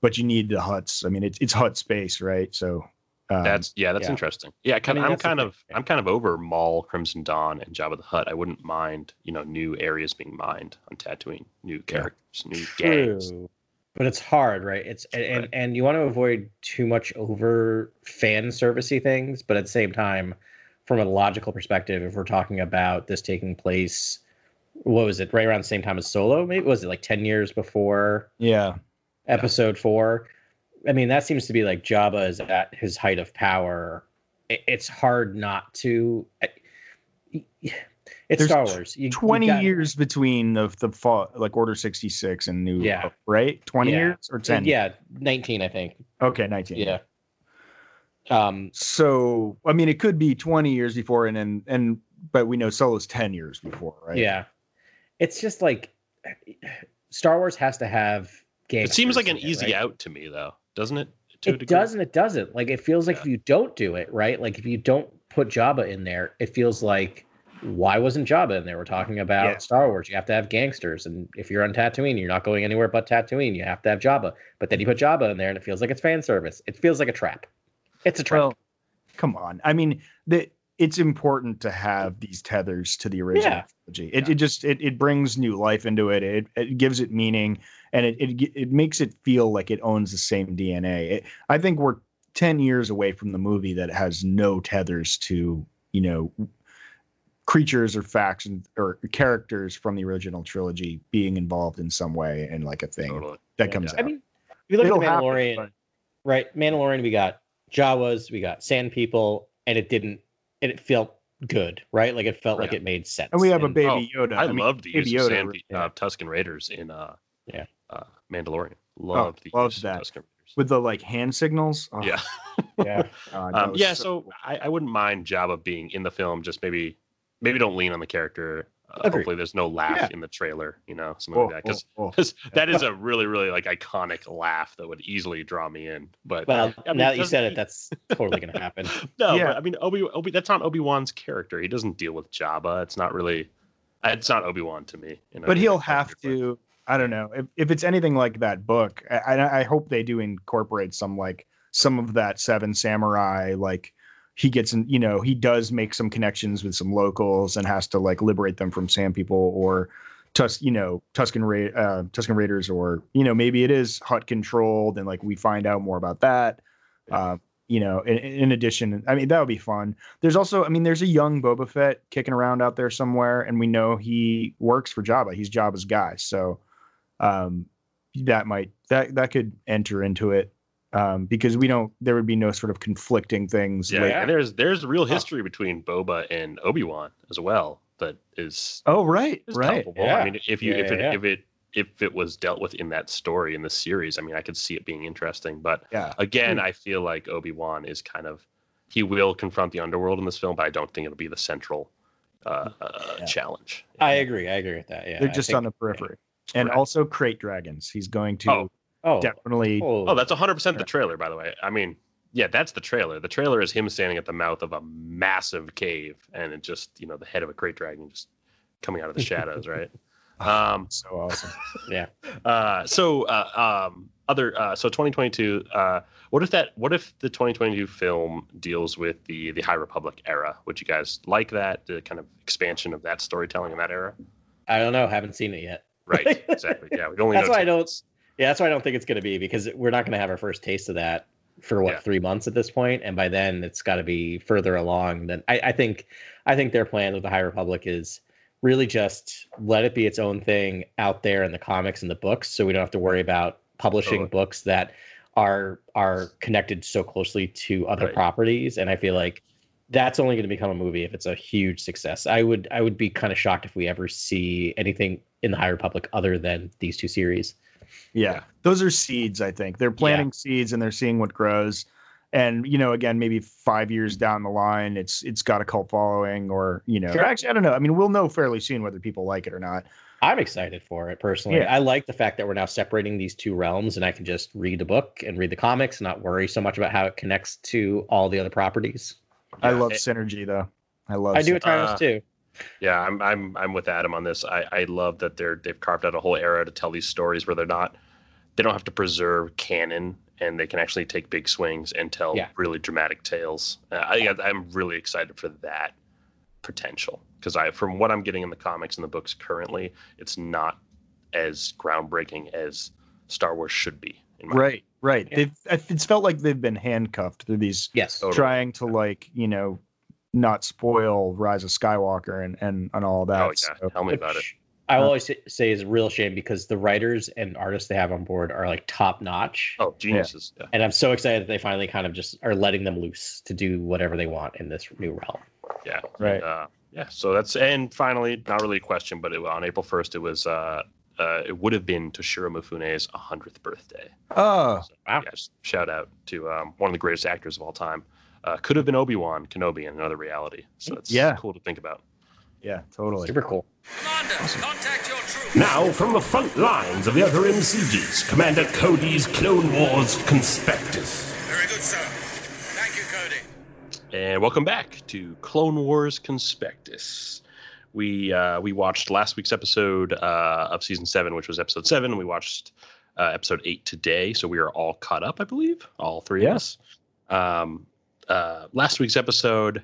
but you need the Hutts. I mean, it's it's Hutt space, right? So um, That's yeah, that's yeah. interesting. Yeah, kind mean, I'm that's kind of yeah. I'm kind of over Maul, Crimson Dawn, and Jabba the Hutt. I wouldn't mind you know new areas being mined on Tatooine, new characters, new gangs. True. But it's hard, right? It's and, and and you want to avoid too much over fan servicey things, but at the same time, from a logical perspective, if we're talking about this taking place, what was it? Right around the same time as Solo, maybe was it like ten years before yeah, Episode Four? I mean, that seems to be like Jabba is at his height of power. It's hard not to. It's There's Star Wars. You, 20 got- years between the the fall like order 66 and new Yeah. Hope, right 20 Yeah. years or 10 Yeah, nineteen, I think. okay 19 Yeah. Um, so i mean it could be 20 years before and and and but we know solo's 10 years before right Yeah. It's just like Star Wars has to have games. It seems like an easy out to me, though, doesn't it? To It does and it doesn't. Like it feels like if you don't do it, right? Like if you don't put Jabba in there, it feels like why wasn't Jabba in there? We're talking about Yeah. Star Wars. You have to have gangsters, and if you're on Tatooine, you're not going anywhere but Tatooine. You have to have Jabba. But then you put Jabba in there, and it feels like it's fan service. It feels like a trap. It's a trap. well come on i mean the it's important to have these tethers to the original Yeah. trilogy. It, it just it, it brings new life into it. It, it gives it meaning and it, it it makes it feel like it owns the same DNA. It, I think we're 10 years away from the movie that has no tethers to, you know, creatures or facts and or characters from the original trilogy being involved in some way and like a thing Totally. that Yeah. comes I out. I mean, if you look It'll at the happen, Mandalorian, but- right? Mandalorian, we got Jawas, we got Sand People, and it didn't. And it felt good, right? Like it felt like it made sense. and we have a baby Yoda. I, mean, loved the Baby use of Yoda, Sand, yeah. uh, Tusken Raiders in uh, Yeah. Uh, Mandalorian. Loved the loved that. of Tusken with the like hand signals. Oh, yeah. *laughs* yeah, God, that Um, yeah, so I, I wouldn't mind Jabba being in the film. Just maybe, maybe don't lean on the character. Uh, hopefully, there's no laugh Yeah. in the trailer. You know, something Oh, like that. Because oh, oh. *laughs* that is a really, really like iconic laugh that would easily draw me in. But well, I mean, now that you said he- it, that's totally going to happen. *laughs* no, Yeah. but I mean, Obi, Obi, that's not Obi Wan's character. He doesn't deal with Jabba. It's not really. It's not Obi Wan to me. you know, but he'll have character, to. I don't know if, if it's anything like that book. I, I hope they do incorporate some like some of that Seven Samurai. Like he gets in, you know, he does make some connections with some locals and has to like liberate them from Sand People or Tus, you know, Tusken Ra- uh, Tusken Raiders, or you know, maybe it is Hutt controlled, and like we find out more about that. Uh, you know, in, in addition, I mean, that would be fun. There's also, I mean, there's a young Boba Fett kicking around out there somewhere, and we know he works for Jabba. He's Jabba's guy, so um, that might that that could enter into it. um, because we don't. There would be no sort of conflicting things. Yeah, later. and there's there's real history between Boba and Obi Wan as well that is Oh right, is right. palpable. Yeah. I mean, if you Yeah, if it yeah, yeah. if it if it was dealt with in that story in the series, I mean, I could see it being interesting. But Yeah. again, I feel like Obi Wan is kind of he will confront the underworld in this film, but I don't think it'll be the central uh, uh, challenge. I agree. I agree with that. Yeah, They're just think- on the periphery, and Correct. also krayt dragons. He's going to Oh. Oh, definitely. oh, Oh, that's 100% the trailer, by the way. I mean, yeah, that's the trailer. The trailer is him standing at the mouth of a massive cave, and it just, you know, the head of a krayt dragon just coming out of the *laughs* shadows, right? *laughs* Um, So awesome. *laughs* yeah. uh, so, uh, um, other, uh, so 2022. Uh, what if that? What if the 2022 film deals with the the High Republic era? Would you guys like that? The kind of expansion of that storytelling in that era? I don't know. Haven't seen it yet. Right. *laughs* Exactly. Yeah. We only That's why I don't. Yeah, that's why I don't think it's going to be because we're not going to have our first taste of that for what Yeah. three months at this point, and by then it's got to be further along. Than I, I think. I think their plan with the High Republic is really just let it be its own thing out there in the comics and the books, so we don't have to worry about publishing Totally. books that are are connected so closely to other Right. properties. And I feel like that's only going to become a movie if it's a huge success. I would I would be kind of shocked if we ever see anything in the High Republic other than these two series. Yeah, those are seeds. I think they're planting seeds and they're seeing what grows. And you know, again, maybe five years down the line, it's it's got a cult following, or you know, Sure. actually, I don't know. I mean, we'll know fairly soon whether people like it or not. I'm excited for it personally. Yeah. I like the fact that we're now separating these two realms and I can just read the book and read the comics and not worry so much about how it connects to all the other properties. I love it- synergy, though. I love. I do syn- at times Uh, too. Yeah, I'm I'm I'm with Adam on this. I, I love that they're they've carved out a whole era to tell these stories where they're not they don't have to preserve canon and they can actually take big swings and tell Yeah. really dramatic tales. Uh, I I'm really excited for that potential because I from what I'm getting in the comics and the books currently, it's not as groundbreaking as Star Wars should be. In my Right, right. Yeah. They've it's felt like they've been handcuffed through these Yes. Totally. trying to like you know not spoil Rise of Skywalker and and and all that. Oh yeah, So- tell me about it. I will always say- say is a real shame because the writers and artists they have on board are like top notch. Oh, geniuses. Yeah. And I'm so excited that they finally kind of just are letting them loose to do whatever they want in this new realm. Yeah. Right. And, uh, yeah. So that's and finally, not really a question, but it, on April first, it was uh, uh, it would have been Toshiro Mifune's hundredth birthday. Oh, So, Wow. yeah, shout out to um, one of the greatest actors of all time. Uh, could have been Obi Wan Kenobi in another reality. So it's Yeah. cool to think about. yeah, totally. Super cool. Commander, contact your troops. Now, from the front lines of the other MCGs, Commander Cody's Clone Wars Conspectus. Very good, sir. Thank you, Cody. And welcome back to Clone Wars Conspectus. We uh, we watched last week's episode uh, of season seven, which was episode seven. and We watched uh, episode eight today, so we are all caught up, I believe, all three of us. Um, uh, last week's episode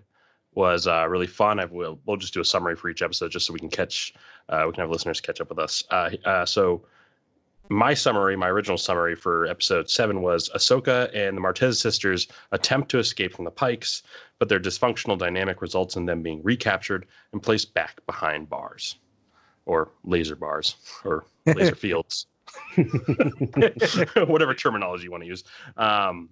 was uh, really fun. I will we'll just do a summary for each episode, just so we can catch uh, we can have listeners catch up with us. Uh, uh, so my summary, my original summary for episode seven was Ahsoka and the Martez sisters attempt to escape from the Pikes, but their dysfunctional dynamic results in them being recaptured and placed back behind bars, or laser bars, or *laughs* laser fields, *laughs* whatever terminology you want to use. Um,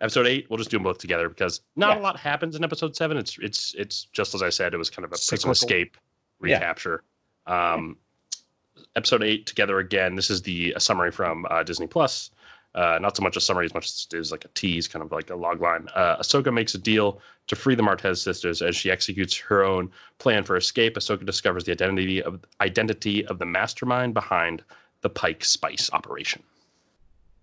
episode eight, we'll just do them both together because not a lot happens in episode seven. It's it's it's just as I said, it was kind of a escape, Yeah. recapture. Um, episode eight together again. This is the a summary from uh, Disney Plus. Uh, not so much a summary as much as it is like a tease, kind of like a log line. Uh, Ahsoka makes a deal to free the Martez sisters as she executes her own plan for escape. Ahsoka discovers the identity of identity of the mastermind behind the Pike Spice operation.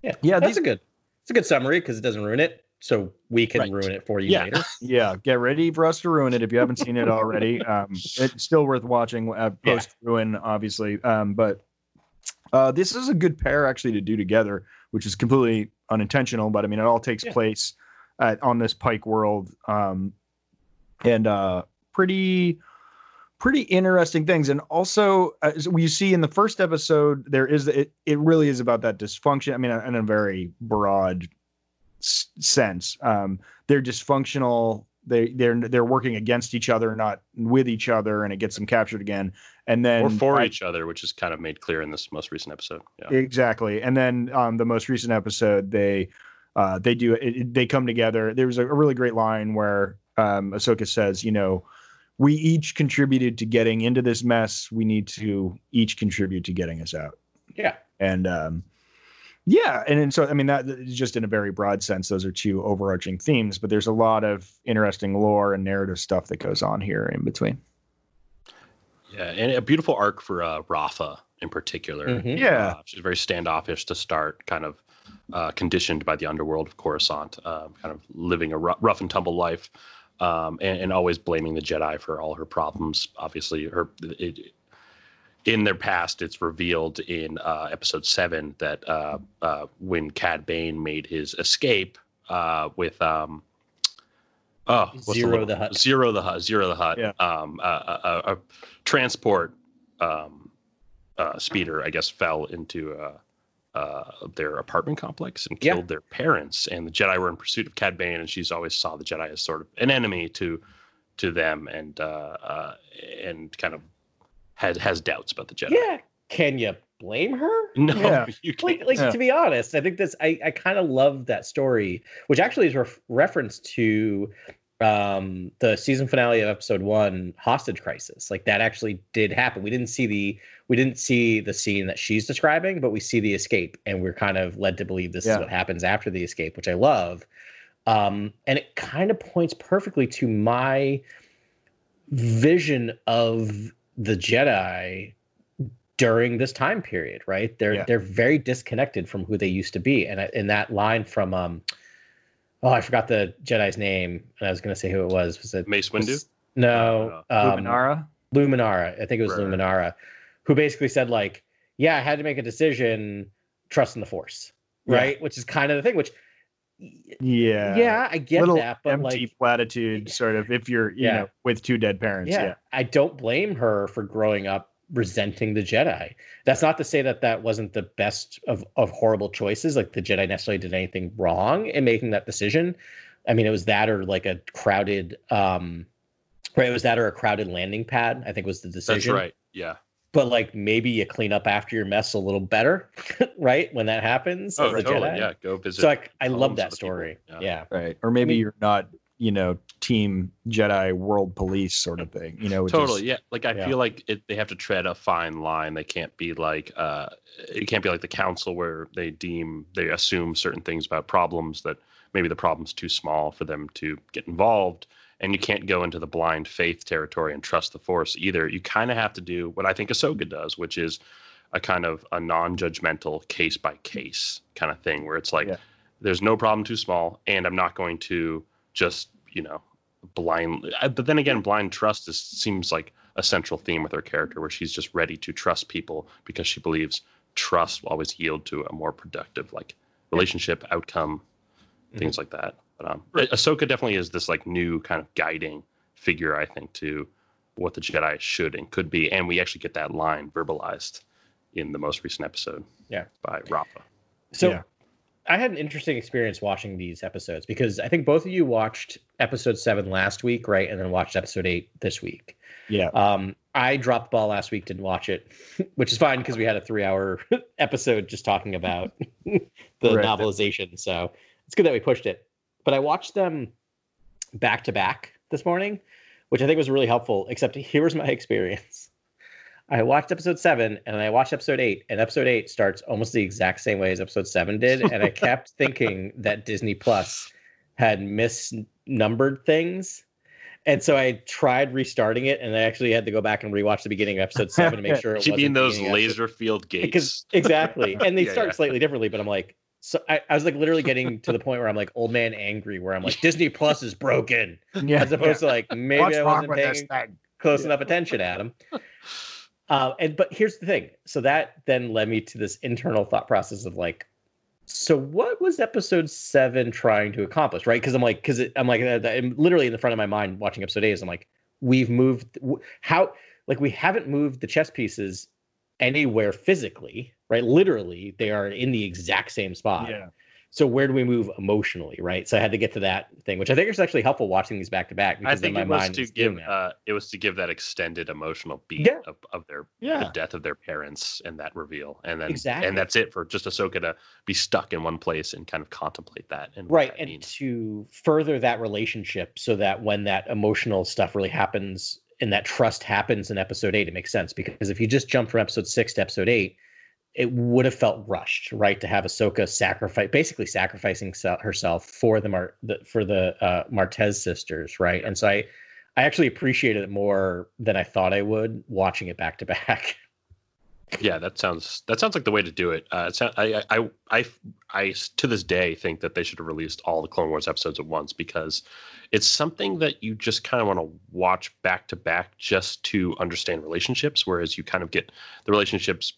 Yeah. Yeah, That's these- a good it's a good summary because it doesn't ruin it. So we can Right. ruin it for you Yeah. later. *laughs* yeah. Get ready for us to ruin it if you haven't seen it already. *laughs* Um, it's still worth watching uh, post ruin, obviously. Um, but uh, this is a good pair actually to do together, which is completely unintentional. But I mean, it all takes Yeah. place at, on this Pike world, um, and uh, pretty pretty interesting things and also as we see in the first episode there is it, it really is about that dysfunction i mean in a very broad s- sense um they're dysfunctional they they're they're working against each other not with each other and it gets them captured again and then or for by- each other, which is kind of made clear in this most recent episode. Yeah. Exactly. And then um, the most recent episode, they uh, they do it, it- They come together. There's a, a really great line where um, Ahsoka says, "You know, we each contributed to getting into this mess. We need to each contribute to getting us out." Yeah. And um, yeah, and, and so I mean that just in a very broad sense. Those are two overarching themes, but there's a lot of interesting lore and narrative stuff that goes on here in between. Yeah, and a beautiful arc for uh, Rafa in particular. Mhm. Yeah. Uh, she's very standoffish to start, kind of uh, conditioned by the underworld of Coruscant, uh, kind of living a ru- rough and tumble life, um, and, and always blaming the Jedi for all her problems. Obviously, her it, in their past, it's revealed in uh, Episode Seven that uh, uh, when Cad Bane made his escape uh, with um, oh Ziro little- the Hutt. Ziro the Hutt, Ziro the Hutt, Yeah. um, a, a, a transport um, uh, speeder, I guess, fell into uh, uh, their apartment complex and Yeah. killed their parents. And the Jedi were in pursuit of Cad Bane, and she's always saw the Jedi as sort of an enemy to to them, and uh, uh, and kind of has has doubts about the Jedi. Yeah. Can you blame her? No, Yeah. *laughs* you like can't. like Yeah. to be honest i think this i i kind of love that story which actually is ref- reference to um the season finale of episode one hostage crisis like that actually did happen we didn't see the we didn't see the scene that she's describing but we see the escape and we're kind of led to believe this Yeah. is what happens after the escape which i love um and it kind of points perfectly to my vision of the jedi during this time period, right? They're Yeah. they're very disconnected from who they used to be, and in that line from um, oh, I forgot the Jedi's name, and I was going to say who it was. Was it Mace Windu. was- No, um, Luminara. Luminara. I think it was Right, right. Luminara, who basically said like, "Yeah, I had to make a decision, trust in the Force." Yeah. Right, which is kind of the thing. Which, Yeah. yeah, I get Little that, but empty like, platitude, sort of. If you're, you Yeah. know, with two dead parents. yeah, Yeah. I don't blame her for growing up resenting the Jedi. That's not to say that that wasn't the best of of horrible choices. Like the Jedi necessarily did anything wrong in making that decision. I mean, it was that or like a crowded, um, right? It was that or a crowded landing pad. I think was the decision That's decision. right. Yeah. But like maybe you clean up after your mess a little better, *laughs* right? When that happens, Oh, totally. Jedi. Yeah. Go visit. So like, I love that story. people. Yeah. Right. Or maybe mean- you're not, you know, team Jedi world police sort of thing. You know, which is- totally yeah like i Yeah. feel like it, they have to tread a fine line they can't be like uh it can't be like the council where they deem they assume certain things about problems that maybe the problem's too small for them to get involved and you can't go into the blind faith territory and trust the force either. You kind of have to do what i think ahsoka does which is a kind of a non-judgmental case by case kind of thing where it's like Yeah. there's no problem too small and i'm not going to just you know blind uh, but then again blind trust is, seems like a central theme with her character where she's just ready to trust people because she believes trust will always yield to a more productive like relationship outcome things mm-hmm. like that but um Ah- ahsoka definitely is this like new kind of guiding figure i think to what the jedi should and could be and we actually get that line verbalized in the most recent episode Yeah. by rafa So Yeah. I had an interesting experience watching these episodes because I think both of you watched episode seven last week, right? And then watched episode eight this week. Yeah. Um, I dropped the ball last week, didn't watch it, *laughs* which is fine because we had a three hour *laughs* episode just talking about *laughs* the Right. novelization. So it's good that we pushed it. But I watched them back to back this morning, which I think was really helpful. Except here was my *laughs* experience. I watched episode seven and I watched episode eight, and episode eight starts almost the exact same way as episode seven did. *laughs* And I kept thinking that Disney Plus had misnumbered things. And so I tried restarting it, and I actually had to go back and rewatch the beginning of episode seven to make *laughs* sure it you wasn't mean those beginning of episode- laser field gates because exactly and they Yeah, start yeah. slightly differently but i'm like so I, I was like literally getting to the point where i'm like old man angry where i'm like disney plus is broken *laughs* Yeah. as opposed to like maybe What's i wasn't paying close enough attention adam. Uh, and but here's the thing. So that then led me to this internal thought process of like so what was episode seven trying to accomplish right? Because i'm like because i'm like I'm literally in the front of my mind watching episode eight is i'm like we've moved how like we haven't moved the chess pieces anywhere physically right literally they are in the exact same spot Yeah. So where do we move emotionally, right? So I had to get to that thing, which I think is actually helpful watching these back to back I think it was mind to give that. uh, it was to give that extended emotional beat Yeah. of, of their Yeah. the death of their parents and that reveal, and then Exactly. and that's it for just Ahsoka to be stuck in one place and kind of contemplate that and right that and means. to further that relationship so that when that emotional stuff really happens and that trust happens in episode eight it makes sense because if you just jump from episode six to episode eight it would have felt rushed right to have Ahsoka sacrifice basically sacrificing herself for the, Mar- the for the uh, Martez sisters right and so I I actually appreciated it more than I thought I would watching it back to back *laughs* Yeah, that sounds that sounds like the way to do it. Uh, it I, I, I, I, to this day think that they should have released all the Clone Wars episodes at once because it's something that you just kind of want to watch back to back just to understand relationships. Whereas you kind of get the relationships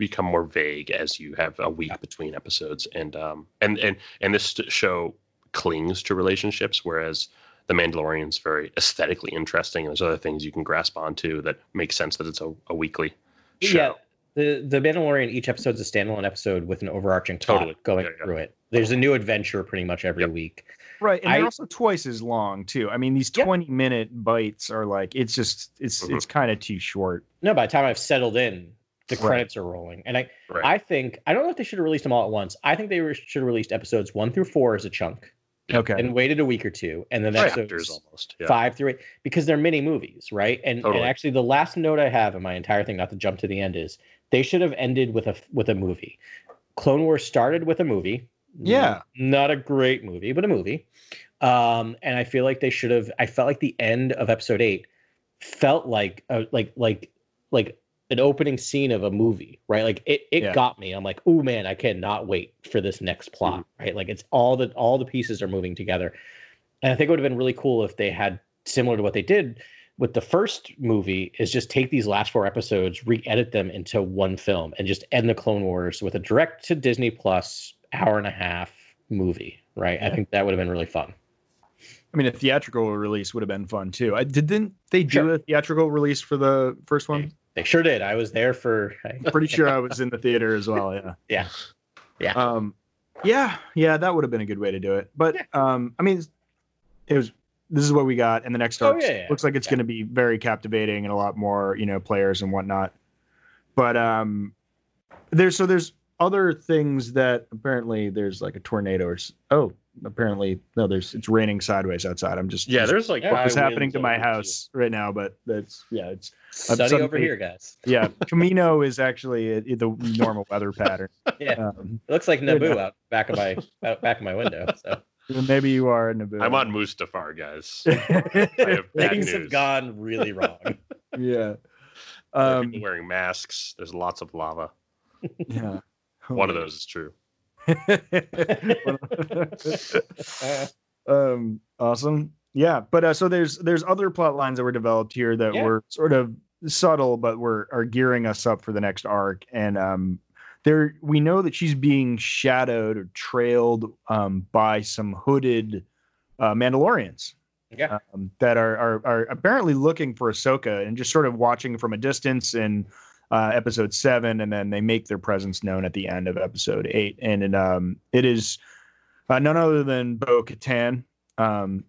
become more vague as you have a week between episodes, and um, and and and this show clings to relationships, whereas the Mandalorian's very aesthetically interesting. And there's other things you can grasp onto that make sense that it's a, a weekly show. Yeah, the the Mandalorian each episode's a standalone episode with an overarching plot Totally. going Yeah, yeah. through it. There's a new adventure pretty much every Yep. week. Right, and they're also twice as long too. I mean, these Yep. twenty minute bites are like it's just it's Mhm. it's kind of too short. No, by the time I've settled in, the Right. credits are rolling, and I Right. I think I don't know if they should have released them all at once. I think they should have released episodes one through four as a chunk Okay, and waited a week or two, and then that's almost. Yeah. five through eight because they're mini movies, right? And, Totally. and actually, the last note I have in my entire thing, not to jump to the end, is they should have ended with a with a movie. Clone Wars started with a movie. Yeah. not a great movie, but a movie. Um, and I feel like they should have. I felt like the end of episode eight felt like a, like like like an opening scene of a movie, right? Like it it Yeah. got me. I'm like, oh man, I cannot wait for this next mm-hmm. plot, right? Like it's all the all the pieces are moving together. And I think it would have been really cool if they had similar to what they did with the first movie is just take these last four episodes, re-edit them into one film, and just end the Clone Wars with a direct to Disney Plus hour and a half movie. Right? I think that would have been really fun. I mean, a theatrical release would have been fun too. I didn't they do Sure. a theatrical release for the first one? They sure did. I was there for. Pretty sure I was in the theater as well. Yeah. *laughs* Yeah. Yeah. Um, yeah, yeah, that would have been a good way to do it. But um, I mean, it was. This is what we got, and the next Oh, arc yeah, yeah. looks like it's Yeah. going to be very captivating and a lot more, you know, players and whatnot. But um, there's so there's other things that apparently there's like a tornado or oh apparently no there's it's raining sideways outside. I'm just Yeah, there's like what's happening to my over house right now, but that's yeah it's Sunny over here, guys. yeah *laughs* Kamino is actually uh, the normal weather pattern. *laughs* Yeah. Um, It looks like Naboo out back of my out back of my window. So maybe you are Naboo. I'm on Mustafar, guys. *laughs* I have things news. have gone really wrong. yeah. Um, wearing masks. There's lots of lava. yeah. One of those is true. *laughs* um, awesome. Yeah, but uh, so there's there's other plot lines that were developed here that Yeah. were sort of subtle, but were are gearing us up for the next arc. And um, there we know that she's being shadowed or trailed um, by some hooded uh, Mandalorians Yeah. um, that are, are are apparently looking for Ahsoka and just sort of watching from a distance in uh, episode seven, and then they make their presence known at the end of episode eight, and it, um, it is uh, none other than Bo Katan, um,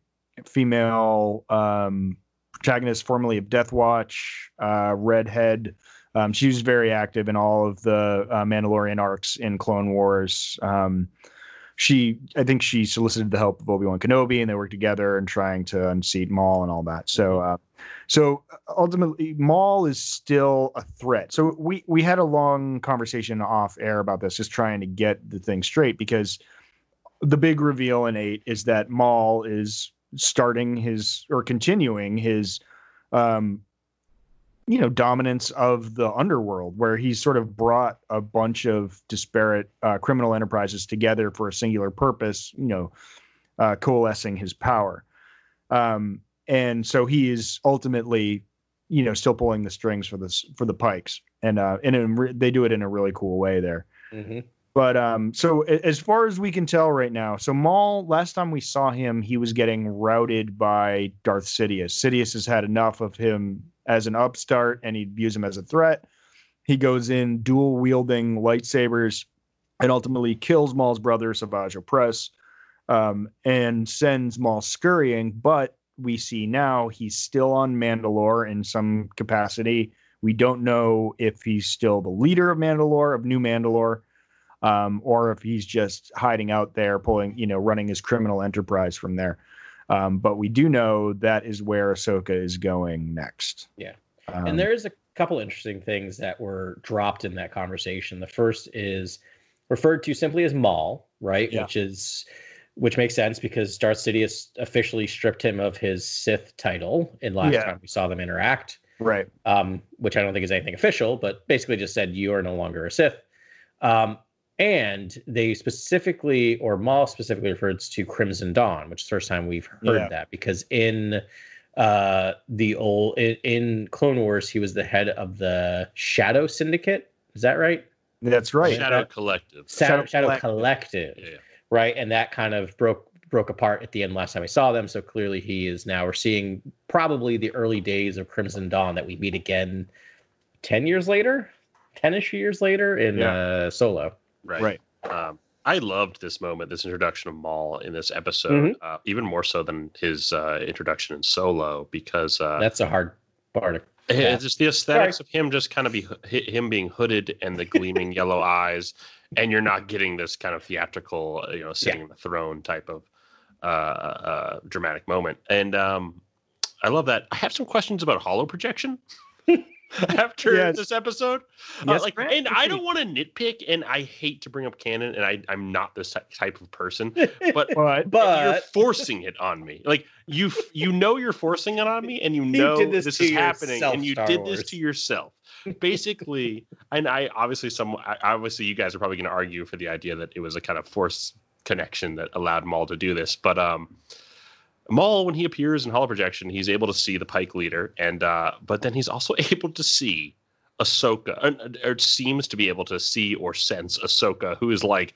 female um, protagonist formerly of Death Watch, uh, redhead. Um, she was very active in all of the uh, Mandalorian arcs in Clone Wars. Um, she, I think, she solicited the help of Obi Wan Kenobi, and they worked together in trying to unseat Maul and all that. So, uh, so ultimately, Maul is still a threat. So we we had a long conversation off air about this, just trying to get the thing straight because the big reveal in eight is that Maul is starting his or continuing his um you know dominance of the underworld where he's sort of brought a bunch of disparate uh, criminal enterprises together for a singular purpose you know uh, coalescing his power. Um and so he is ultimately you know still pulling the strings for this for the pikes. And uh and re- they do it in a really cool way there. Hmm but um, so as far as we can tell right now, so Maul, last time we saw him, he was getting routed by Darth Sidious. Sidious has had enough of him as an upstart, and he views him as a threat. He goes in dual wielding lightsabers, and ultimately kills Maul's brother Savage Opress, um, and sends Maul scurrying. But we see now he's still on Mandalore in some capacity. We don't know if he's still the leader of Mandalore, of New Mandalore, um, or if he's just hiding out there, pulling, you know, running his criminal enterprise from there. Um, but we do know that is where Ahsoka is going next. Yeah. Um, and there's a couple interesting things that were dropped in that conversation. The first is referred to simply as Maul, right? Yeah. Which is which makes sense because Darth Sidious officially stripped him of his Sith title in last Yeah. time we saw them interact. right. um, which I don't think is anything official, but basically just said you are no longer a Sith. Um, and they specifically, or Maul specifically, refers to Crimson Dawn, which is the first time we've heard Yeah. that because in uh, the old in, in Clone Wars, he was the head of the Shadow Syndicate. Is that right? That's right. Shadow Collective. Shadow, Shadow Shadow Collective. Collective Yeah, yeah. right? And that kind of broke broke apart at the end last time we saw them. So clearly he is now we're seeing probably the early days of Crimson Dawn that we meet again ten years later, ten-ish years later in Yeah. uh, Solo. Right. Right. Um, I loved this moment, this introduction of Maul in this episode, Mm-hmm. uh, even more so than his uh, introduction in Solo, because uh, That's a hard part. Of, it's just the aesthetics of him just kind of be him being hooded and the gleaming *laughs* yellow eyes, and you're not getting this kind of theatrical, uh, you know, sitting Yeah. in the throne type of uh, uh, dramatic moment. And um, I love that. I have some questions about holo projection. *laughs* *laughs* After Yes. this episode, Uh, Yes, like, Grant, and I don't want to nitpick, and I hate to bring up canon, and I, I'm not this type of person, *laughs* but But you're forcing it on me. Like you, you know, you're forcing it on me, and you You know did this this, to is happening, yourself, and you Star did this to yourself. *laughs* Basically, and I obviously some, obviously, you guys are probably going to argue for the idea that it was a kind of force connection that allowed Maul to do this, but um. Maul, when he appears in holo projection, he's able to see the Pike leader, and uh, but then he's also *laughs* able to see Ahsoka, or, or seems to be able to see or sense Ahsoka, who is like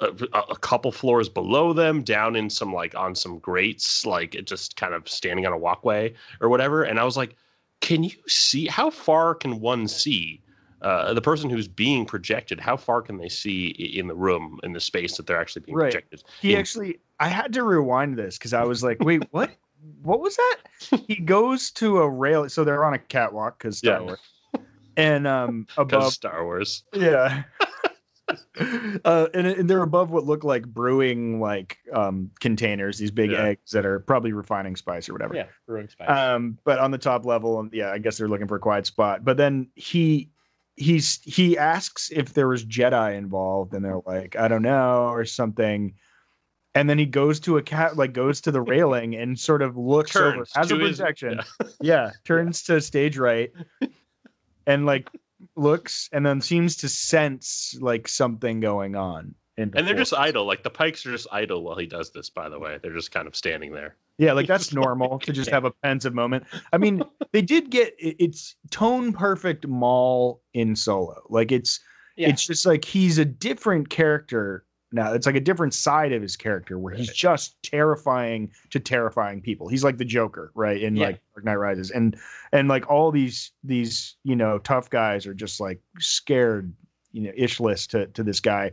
a, a couple floors below them, down in some like on some grates, like just kind of standing on a walkway or whatever. And I was like, can you see how far can one see? Uh, the person who's being projected, how far can they see in the room, in the space that they're actually being Right. projected? he in- actually, I had to rewind this because I was like, wait, *laughs* what? What was that? He goes to a rail. So they're on a catwalk because Star Yeah. Wars. And um, *laughs* above Star Wars. Yeah. *laughs* uh, and, and they're above what look like brewing like um, containers, these big Yeah. eggs that are probably refining spice or whatever. yeah, brewing spice. Um, but on the top level, um, yeah, I guess they're looking for a quiet spot. But then he he's he asks if there was Jedi involved, and they're like, I don't know, or something. And then he goes to a cat, like goes to the *laughs* railing and sort of looks over as a to his- projection. *laughs* yeah, turns to stage right, and like looks, and then seems to sense like something going on. In the And they're just idle. Like the pikes are just idle while he does this, by the way. They're just kind of standing there. Yeah, like that's *laughs* normal to just have a pensive moment. I mean, *laughs* they did get it's tone perfect Maul in Solo. Like it's Yeah. it's just like he's a different character now. It's like a different side of his character where he's just terrifying to terrifying people. He's like the Joker, right? In Yeah. like Dark Knight Rises. And and like all these these, you know, tough guys are just like scared, you know, ishless to to this guy.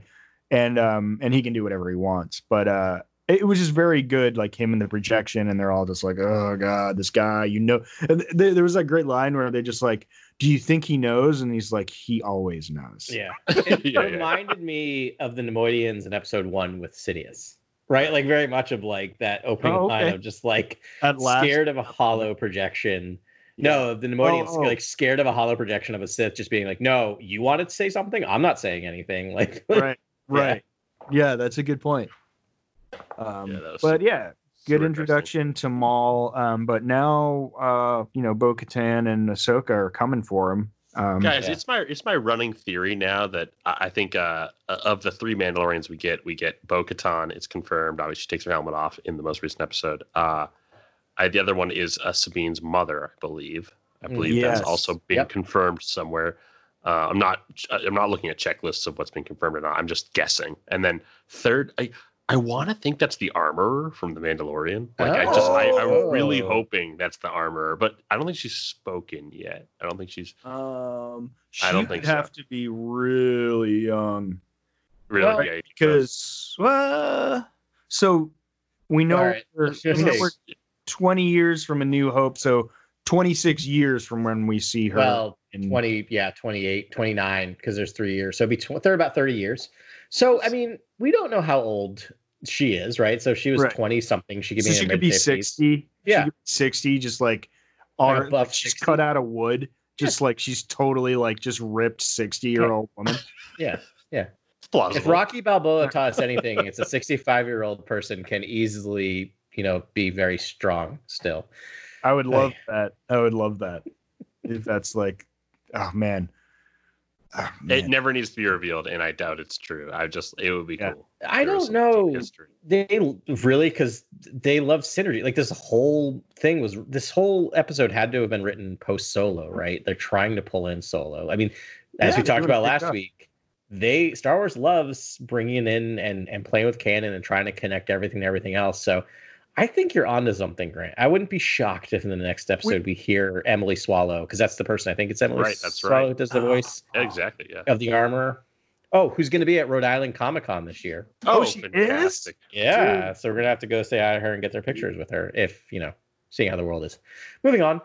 And um and he can do whatever he wants. But uh it was just very good, like him in the projection, and they're all just like, "Oh God, this guy!" You know, and th- there was that great line where they just like, "Do you think he knows?" And he's like, "He always knows." *laughs* Yeah. It Yeah, yeah. reminded me of the Neimoidians in episode one with Sidious. Right? Like very much of like that opening Oh, line of just like At last, scared of a holo projection. No, the Neimoidians Oh, oh. like scared of a holo projection of a Sith just being like, No, you wanted to say something? I'm not saying anything. *laughs* Like right, right, yeah. that's a good point. Um, Yeah, but yeah, good introduction to Maul. Um, but now, uh, you know, Bo Katan and Ahsoka are coming for him. Um, guys Yeah. it's my it's my running theory now that i I think uh of the three mandalorians we get we get bo-katan it's confirmed obviously she takes her helmet off in the most recent episode uh I, the other one is uh, sabine's mother i believe i believe Yes. that's also been Yep. confirmed somewhere uh, i'm not i'm not looking at checklists of what's been confirmed or not i'm just guessing and then third i I want to think that's the armorer from the Mandalorian. Like I just, I, I'm really Oh. hoping that's the armorer, but I don't think she's spoken yet. I don't think she's Um, she I don't would think so. have to be really young. Really? Well, yeah, because uh, so we know All right, we're, we know we're 20 years from a new hope so 26 years from when we see her Well, in 20, yeah, 28, 29, because there's three years. So it'd be tw- they're about 30 years. So, I mean, we don't know how old she is, right? So she was Right. 20 something. She could be so she could be 60 Yeah. she could be 60 just like Like a ar- buff like she's 60. cut out of wood just like she's totally like just ripped 60 year old *laughs* woman Yeah. Yeah. plausible. If Rocky Balboa taught us anything, it's a 65 year old person can easily, you know, be very strong still. I would love that i would love that if that's like oh man, Oh, it never needs to be revealed, and I doubt it's true. I just it would be Yeah. cool. I don't know. They really because they love synergy. Like this whole thing was this whole episode had to have been written post Solo, right? They're trying to pull in Solo. I mean, as Yeah, we talked about last job. week, they Star Wars loves bringing in and and playing with canon and trying to connect everything to everything else. So. I think you're onto something, Grant. I wouldn't be shocked if in the next episode we, hear Emily Swallow, because that's the person I think it's Emily Right, that's Swallow right. who does the voice Exactly. Yeah. of the armor. Oh, who's going to be at Rhode Island Comic Con this year? Oh, she is? Yeah, so we're gonna have to go say hi to her and get their pictures with her if you know, seeing how the world is. Moving on.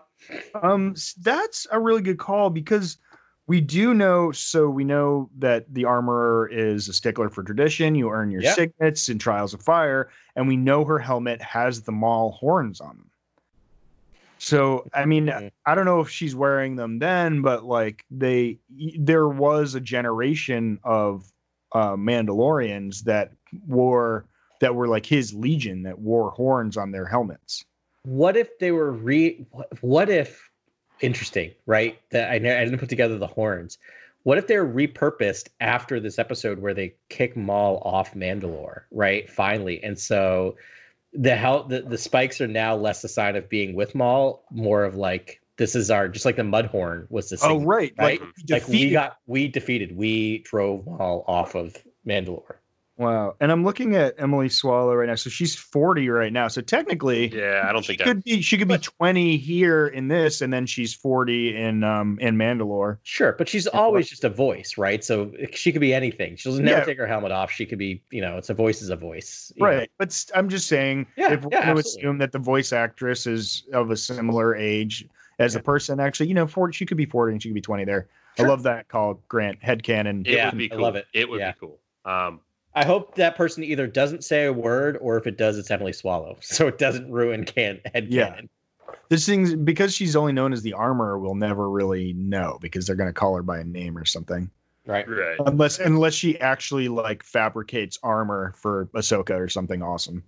Um, that's a really good call because we do know. So we know that the armorer is a stickler for tradition. You earn your Yeah. signets in Trials of Fire, and we know her helmet has the Maul horns on them. So I mean. I don't know if she's wearing them then, but like they, there was a generation of uh, Mandalorians that wore that were like his legion that wore horns on their helmets. What if they were re? What if? Interesting, right? That I, I didn't put together the horns. What if they're repurposed after this episode where they kick Maul off Mandalore, right? Finally, and so the hell the, the spikes are now less a sign of being with Maul, more of like this is our just like the Mudhorn was the same. Oh right, right? Like, like we got we defeated we drove Maul off of Mandalore. Wow. And I'm looking at Emily Swallow right now. So she's 40 right now. So technically, Yeah, I don't she think that. could be she could be 20 here in this, and then she's 40 in um in Mandalore. Sure, but she's always just a voice, right? So she could be anything. She'll never Yeah. take her helmet off. She could be, you know, it's a voice is a voice. you know. Right. But I'm just saying Yeah, if we're yeah, going to assume that the voice actress is of a similar age as a person, actually, you know, 40 she could be 40 and she could be 20 there. Sure. I love that call, Grant. Headcanon. It Yeah, would be I love it. It would Yeah. be cool. Um, I hope that person either doesn't say a word or if it does, it's Emily Swallow. *laughs* So it doesn't ruin can head Yeah. canon. This thing's because she's only known as the armor, we'll never really know because they're going to call her by a name or something. Right. right. unless unless she actually like fabricates armor for Ahsoka or something awesome.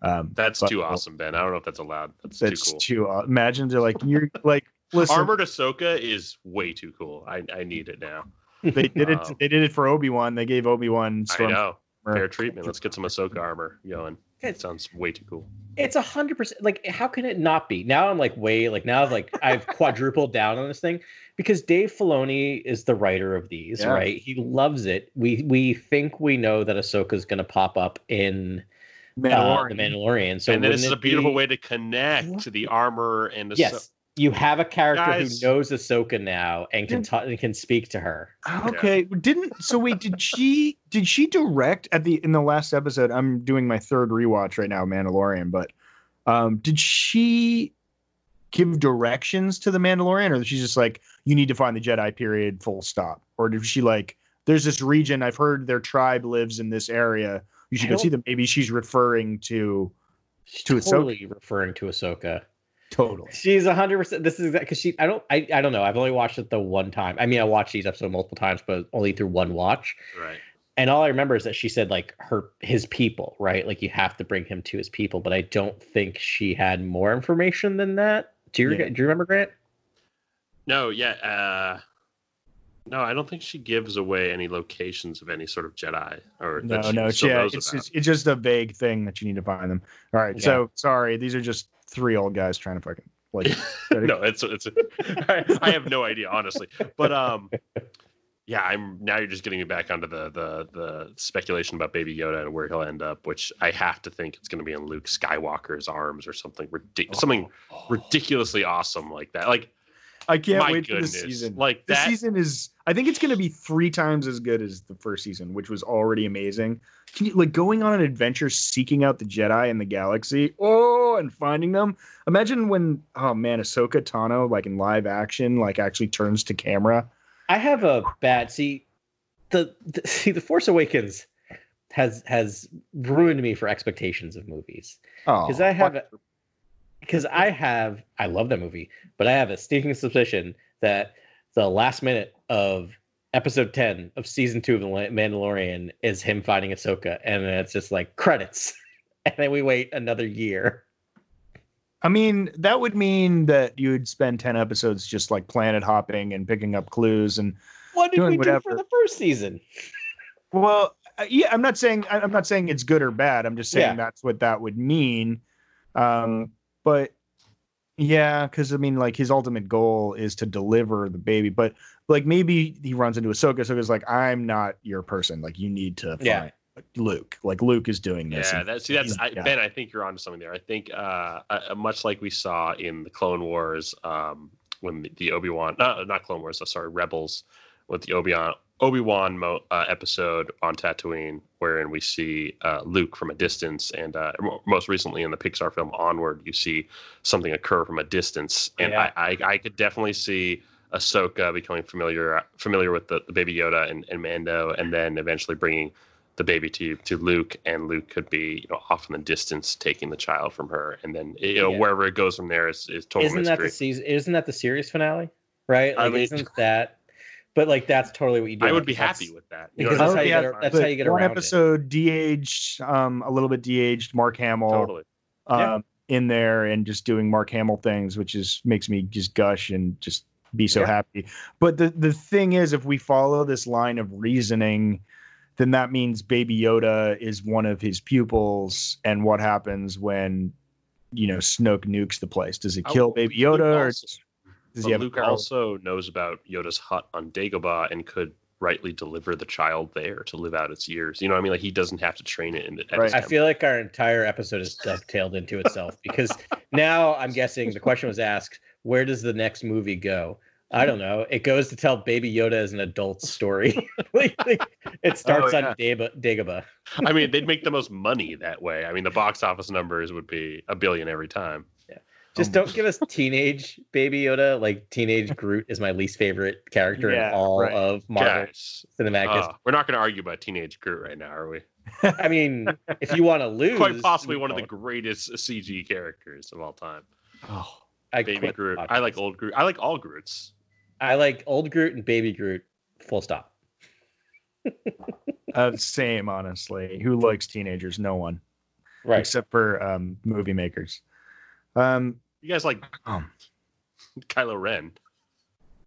Um, That's but- too awesome, Ben. I don't know if that's allowed. That's, That's too cool. too. uh, imagine they're like you're like listen. Armored Ahsoka is way too cool. I, I need it now. They did it. They did it for Obi Wan. They gave Obi Wan I know. armor. Fair treatment. Let's get some Ahsoka armor going. It sounds way too cool. It's a hundred percent. Like, how can it not be? Now I'm like way like now I've like I've *laughs* quadrupled down on this thing because Dave Filoni is the writer of these, Yeah. right? He loves it. We we think we know that Ahsoka is going to pop up in uh, the Mandalorian. So and this is a beautiful be- way to connect to the armor and the Yes, you have a character Guys. who knows Ahsoka now and can ta- and can speak to her. Okay, didn't so wait? Did she did she direct at the in the last episode? I'm doing my third rewatch right now, Mandalorian. But um, did she give directions to the Mandalorian, or she's just like, you need to find the Jedi? Period. Full stop. Or did she like, there's this region I've heard their tribe lives in this area. You should go see them. Maybe she's referring to She's To Ahsoka. totally referring to Ahsoka. Totally. She's hundred percent. This is because she. I don't. I, I don't know. I've only watched it the one time. I mean, I watched these episodes multiple times, but only through one watch. Right. And all I remember is that she said like her his people, right? Like you have to bring him to his people. But I don't think she had more information than that. Do you Yeah. do you remember Grant? No, yeah. Uh, no, I don't think she gives away any locations of any sort of Jedi or No, that she no, it's, still yeah, knows it's about. just, it's just a vague thing that you need to find them. All right, so sorry, these are just three old guys trying to fucking like. *laughs* no, it's it's. I, I have no idea, honestly. But um, yeah, I'm now. You're just getting me back onto the the the speculation about Baby Yoda and where he'll end up, which I have to think it's going to be in Luke Skywalker's arms or something ridic- something ridiculously awesome like that. Like I can't My wait goodness. for this season. Like this that. season is I think it's going to be three times as good as the first season, which was already amazing. Can you like going on an adventure seeking out the Jedi in the galaxy? Oh, and finding them. Imagine when oh man, Ahsoka Tano like in live action like actually turns to camera. I have a bad see the, the *laughs* see the Force Awakens has has ruined me for expectations of movies Oh, because I have because I have I love that movie, but I have a sneaking suspicion that the last minute of episode 10 of season 2 of the Mandalorian is him fighting Ahsoka and then it's just like credits *laughs* and then we wait another year. I mean, that would mean that you would spend 10 episodes just like planet hopping and picking up clues and What did Doing we do for the first season? *laughs* Well, uh, yeah, I'm not saying I'm not saying it's good or bad. I'm just saying Yeah. that's what that would mean. Um, but yeah, because I mean, like his ultimate goal is to deliver the baby, but like maybe he runs into Ahsoka. Ahsoka's like, I'm not your person. Like you need to find Yeah. Luke. Like Luke is doing this. Yeah, and that's see, that's I, yeah. Ben. I think you're onto something there. I think uh, uh, much like we saw in the Clone Wars, um, when the, the Obi Wan, uh, not Clone Wars, uh, sorry, Rebels, with the Obi Wan Obi Wan mo- uh, episode on Tatooine, wherein we see uh, Luke from a distance, and uh, mo- most recently in the Pixar film Onward, you see something occur from a distance, and Yeah. I, I I could definitely see. Ahsoka becoming familiar familiar with the, the baby Yoda and, and Mando, and then eventually bringing the baby to to Luke, and Luke could be you know off in the distance taking the child from her, and then you know Yeah. wherever it goes from there is, is total isn't that the season isn't that the series finale? Right? I Like mean- isn't that but like that's totally what you do. I would be That's- happy with that. Because that's how you get ar- that's how you get one around it. episode de-aged, um, a little bit de-aged Mark Hamill. totally. um, Yeah. in there and just doing Mark Hamill things, which is makes me just gush and just be so Yeah. happy. But the the thing is, if we follow this line of reasoning, then that means Baby Yoda is one of his pupils. And what happens when you know Snoke nukes the place? Does it kill Baby Yoda, or also- does But Luke also knows about Yoda's hut on Dagobah and could rightly deliver the child there to live out its years. You know, what I mean, like he doesn't have to train it. In, the, Right. I feel like our entire episode is dovetailed into itself because *laughs* now I'm guessing the question was asked, where does the next movie go? I don't know. It goes to tell Baby Yoda as an adult story. *laughs* like, like, it starts Oh, yeah. on Dagobah. Dagobah. I mean, they'd make the most money that way. I mean, the box office numbers would be a billion every time. Just Um, don't give us teenage Baby Yoda. Like teenage *laughs* Groot is my least favorite character Yeah, in all right. of Marvel Guys, cinematic uh, we're not going to argue about teenage Groot right now, are we? I mean, if you want *laughs* to lose, Quite possibly we one of the greatest CG characters of all time. Oh, I Baby Groot. the I like old Groot. I like all Groots. I like old Groot and Baby Groot. Full stop. uh, same, honestly. Who likes teenagers? No one, Right. except for um, movie makers. Um, You guys like um, Kylo Ren,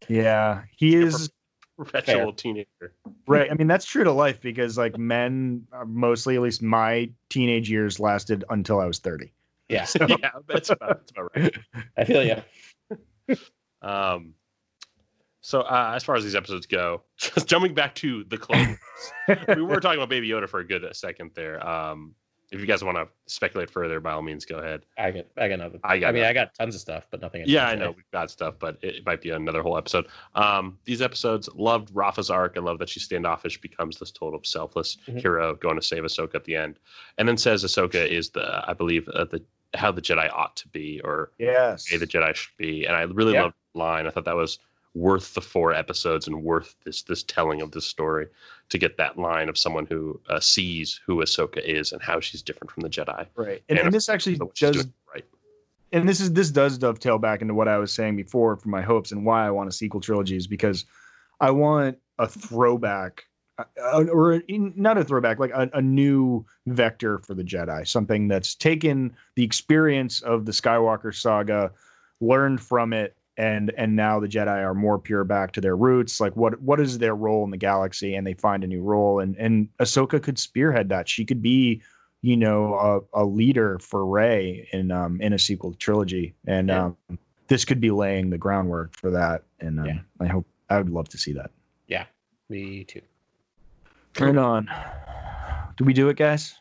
yeah, he is. A perpetual teenager. Right. I mean, that's true to life because like men, uh, mostly at least my teenage years lasted until I was 30. Yeah. *laughs* yeah, that's about, that's about right. *laughs* I feel you. Um, so uh, as far as these episodes go, *laughs* just jumping back to the Clone Wars, we were talking about Baby Yoda for a good second there. Um, if you guys want to speculate further, by all means, go ahead. I got, I got nothing. I got I mean, nothing. I got tons of stuff, but nothing. Yeah, I know we've got stuff, but it, it might be another whole episode. Um, these episodes loved Rafa's arc. I love that she standoffish, becomes this total selfless Mhm. hero, going to save Ahsoka at the end, and then says Ahsoka is the, I believe, uh, the how the Jedi ought to be, or Yes. the Jedi should be. And I really Yeah. loved the line. I thought that was worth the four episodes and worth this this telling of this story to get that line of someone who uh, sees who Ahsoka is and how she's different from the Jedi. Right. And, And and this actually So what she's does, right. and this is this does dovetail back into what I was saying before for my hopes and why I want a sequel trilogy is because I want a throwback, uh, or not a throwback, like a, a new vector for the Jedi, something that's taken the experience of the Skywalker saga, learned from it, and and now the Jedi are more pure back to their roots. Like what what is their role in the galaxy, and they find a new role, and and Ahsoka could spearhead that. She could be you know a, a leader for Rey in um in a sequel trilogy, and Yeah. um this could be laying the groundwork for that. And um, Yeah. I hope I would love to see that. Yeah, me too. Turn on. Do we do it, guys?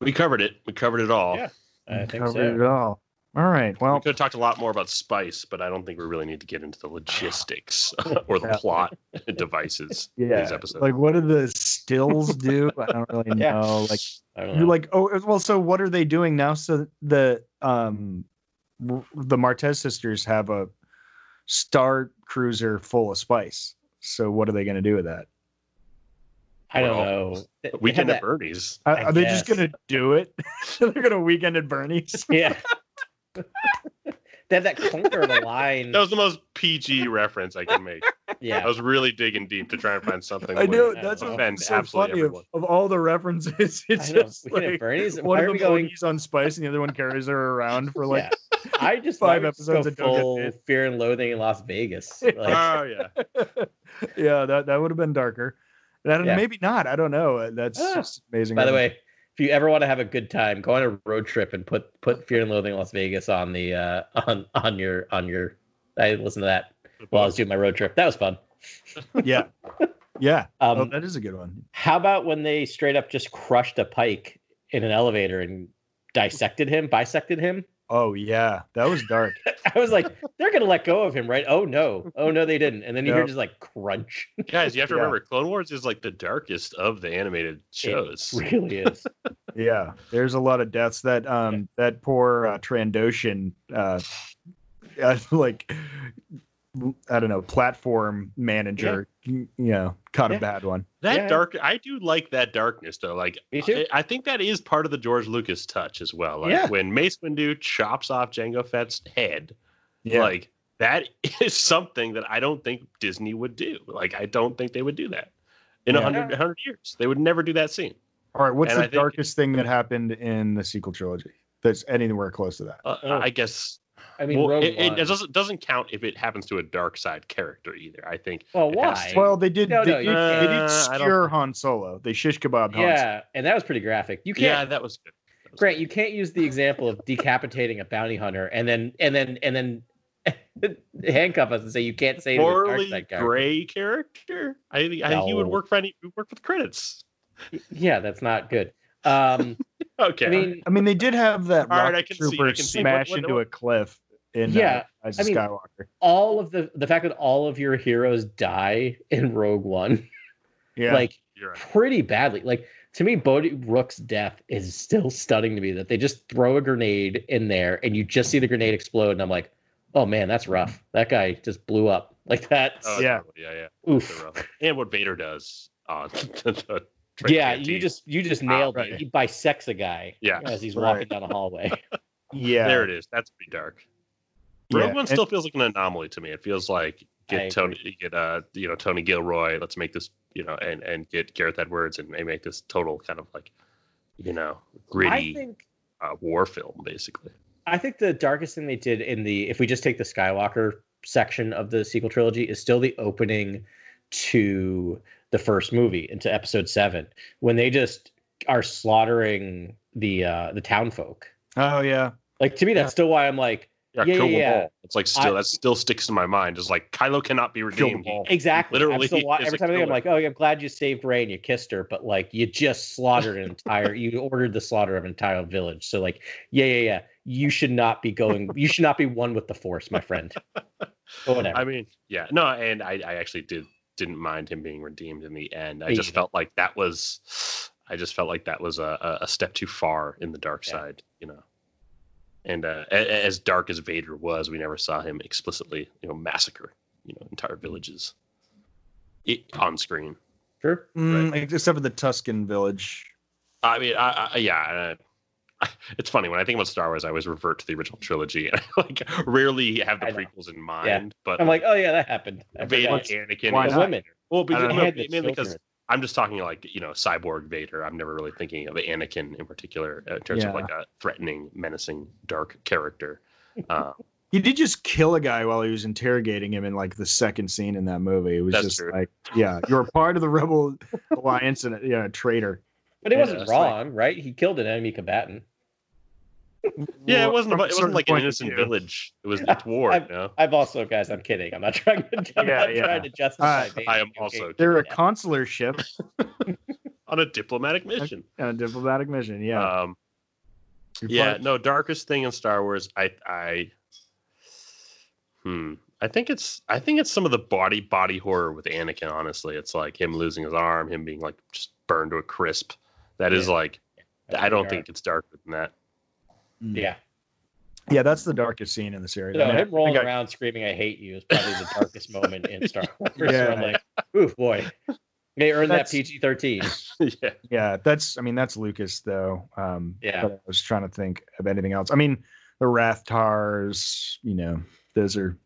We covered it. We covered it all. Yeah. I think Covered so. it all. All right. Well, we could have talked a lot more about spice, but I don't think we really need to get into the logistics *sighs* or the Yeah. plot *laughs* devices in yeah. these episodes. Like, what do the stills do? I don't really *laughs* Yeah. know. Like, don't you're know. like, oh, well. So, what are they doing now? So the um, the Martez sisters have a star cruiser full of spice. So, what are they going to do with that? I don't Well, know. They- they Weekend had at that- Bernie's. Are, I are they just going to do it? *laughs* They're going to weekend at Bernie's. Yeah. They have that clunker of a line. That was the most PG reference I can make. yeah. I was really digging deep to try and find something. I that know that's Yeah. offend so absolutely funny of, everyone. of all the references. *laughs* It's just like Bernie's. one Why of are we them going? On spice, and the other one carries her around for like. yeah. I just *laughs* five five episodes episodes go that full. Fear and Loathing in Las Vegas. *laughs* Like, Oh yeah. yeah, that that would have been darker. That Yeah. maybe not. I don't know. That's Ah. just amazing. by the way, if you ever want to have a good time, go on a road trip and put put Fear and Loathing in Las Vegas on the uh, on on your on your. I listened to that while I was doing my road trip. That was fun. *laughs* yeah, yeah. *laughs* Um, oh, that is a good one. How about when they straight up just crushed a pike in an elevator and dissected him, bisected him? Oh yeah, that was dark. *laughs* I was like, they're gonna let go of him, right? Oh no, oh no, they didn't. And then you hear just like crunch. *laughs* Guys, you have to Yeah. remember, Clone Wars is like the darkest of the animated shows. It really is. *laughs* yeah, there's a lot of deaths. That um that poor uh, Trandoshan uh, *laughs* uh like I don't know platform manager. You know, caught Yeah. a bad one. That Yeah. dark, I do like that darkness though. Like, Me too. I, I think that is part of the George Lucas touch as well. Like Yeah. when Mace Windu chops off Jango Fett's head, Yeah, like that *laughs* is something that I don't think Disney would do. Like, I don't think they would do that in a Yeah. hundred 100 years. They would never do that scene. All right, what's And the I think- darkest thing that happened in the sequel trilogy that's anywhere close to that? Uh, Oh. I guess. I mean, well, Rogue it, it doesn't doesn't count if it happens to a dark side character either. I think. well, why? to. Well, they did. No, they, no, did you they did can't. Uh, I don't skewer Han Solo. They shish kebab Han yeah, and that was pretty graphic. You can't, that was good. That was Grant. good. You can't use the example of decapitating a bounty hunter and then and then and then *laughs* handcuff us and say you can't say to the Morally character. gray character. I think I think he would No. work for any work for the credits. Yeah, that's not good. Um, *laughs* Okay. I mean, I mean, they did have that All right, rocket I can see- trooper see. smash What- what- into a cliff in Yeah, uh, Rise of I mean- Skywalker. all of the the fact that all of your heroes die in Rogue One, *laughs* Yeah, like right. pretty badly. Like to me, Bodhi Rook's death is still stunning to me. That they just throw a grenade in there and you just see the grenade explode, and I'm like, oh man, that's rough. That guy just blew up like that. Oh, Yeah. yeah, yeah. Oof. And what Vader does on the, the Yeah, you canteen. just you just Ah, nailed right. it. He bisects a guy Yeah. as he's Right. walking down a hallway. *laughs* yeah, there it is. That's pretty dark. Yeah, Rogue One and- still feels like an anomaly to me. It feels like I get Tony, get uh, you know, Tony Gilroy. Let's make this, you know, and and get Gareth Edwards and make this total kind of like, you know, I gritty think uh, war film, basically. I think the darkest thing they did in the if we just take the Skywalker section of the sequel trilogy is still the opening to the first movie into episode 7 when they just are slaughtering the uh the town folk. Oh yeah, Like to me that's still why I'm like Yeah, Yeah, kill yeah, them yeah. all. It's like still I- that still sticks in my mind. It's like Kylo cannot be Kill redeemed. exactly. Literally I'm still wa- every time I think I'm like, "Oh, I'm glad you saved Rey and you kissed her," but like you just slaughtered an entire you ordered the slaughter of an entire village. So like, yeah, yeah, yeah. You should not be going you should not be one with the force, my friend. But *laughs* whatever. I mean, yeah, no, and I, I actually did didn't mind him being redeemed in the end. I just felt like that was, I just felt like that was a, a- a step too far in the dark Yeah. side, you know. And uh, a- a- as dark as Vader was, we never saw him explicitly, you know, massacre, you know, entire villages it, on screen. sure. Mm, except for the Tusken village. I mean, I, I yeah. *laughs* It's funny when I think about Star Wars, I always revert to the original trilogy, and I *laughs* like rarely have the prequels in mind. But I'm like, oh yeah, that happened. I Vader. Anakin, Why is- women. Well, because, don't no, And the mainly because. I'm just talking like you know cyborg Vader. I'm never really thinking of Anakin in particular uh, in terms Yeah. of like a threatening, menacing, dark character. Uh, *laughs* He did just kill a guy while he was interrogating him in like the second scene in that movie. It was That's just true. like, yeah, you're a part of the Rebel Alliance and a, yeah, a traitor. But it wasn't it's like- wrong, right? He killed an enemy combatant. Yeah, it wasn't. About, it wasn't like an innocent village. It was it's *laughs* war. I've- you know? I've also, guys, I'm kidding. I'm not trying to. *laughs* I'm Yeah, not yeah. trying to justify. Uh, I am also it. They're a Yeah. consular ship *laughs* on a diplomatic mission. on a diplomatic mission. Yeah. Um, Yeah, fine. no, darkest thing in Star Wars. I, I, hmm. I think it's, I think it's some of the body body horror with Anakin. Honestly, it's like him losing his arm, him being like just burned to a crisp. That is Yeah. like, I don't think it's darker than that. Yeah. Yeah, that's the darkest scene in the series. So I mean, him rolling I- around screaming "I hate you" is probably the darkest moment in Star *laughs* Wars. Yeah. Where I'm like, oof, boy, they earned that PG thirteen. *laughs* yeah, Yeah, that's I mean that's Lucas though. Um Yeah. but I was trying to think of anything else. I mean the Rathtars, you know, those are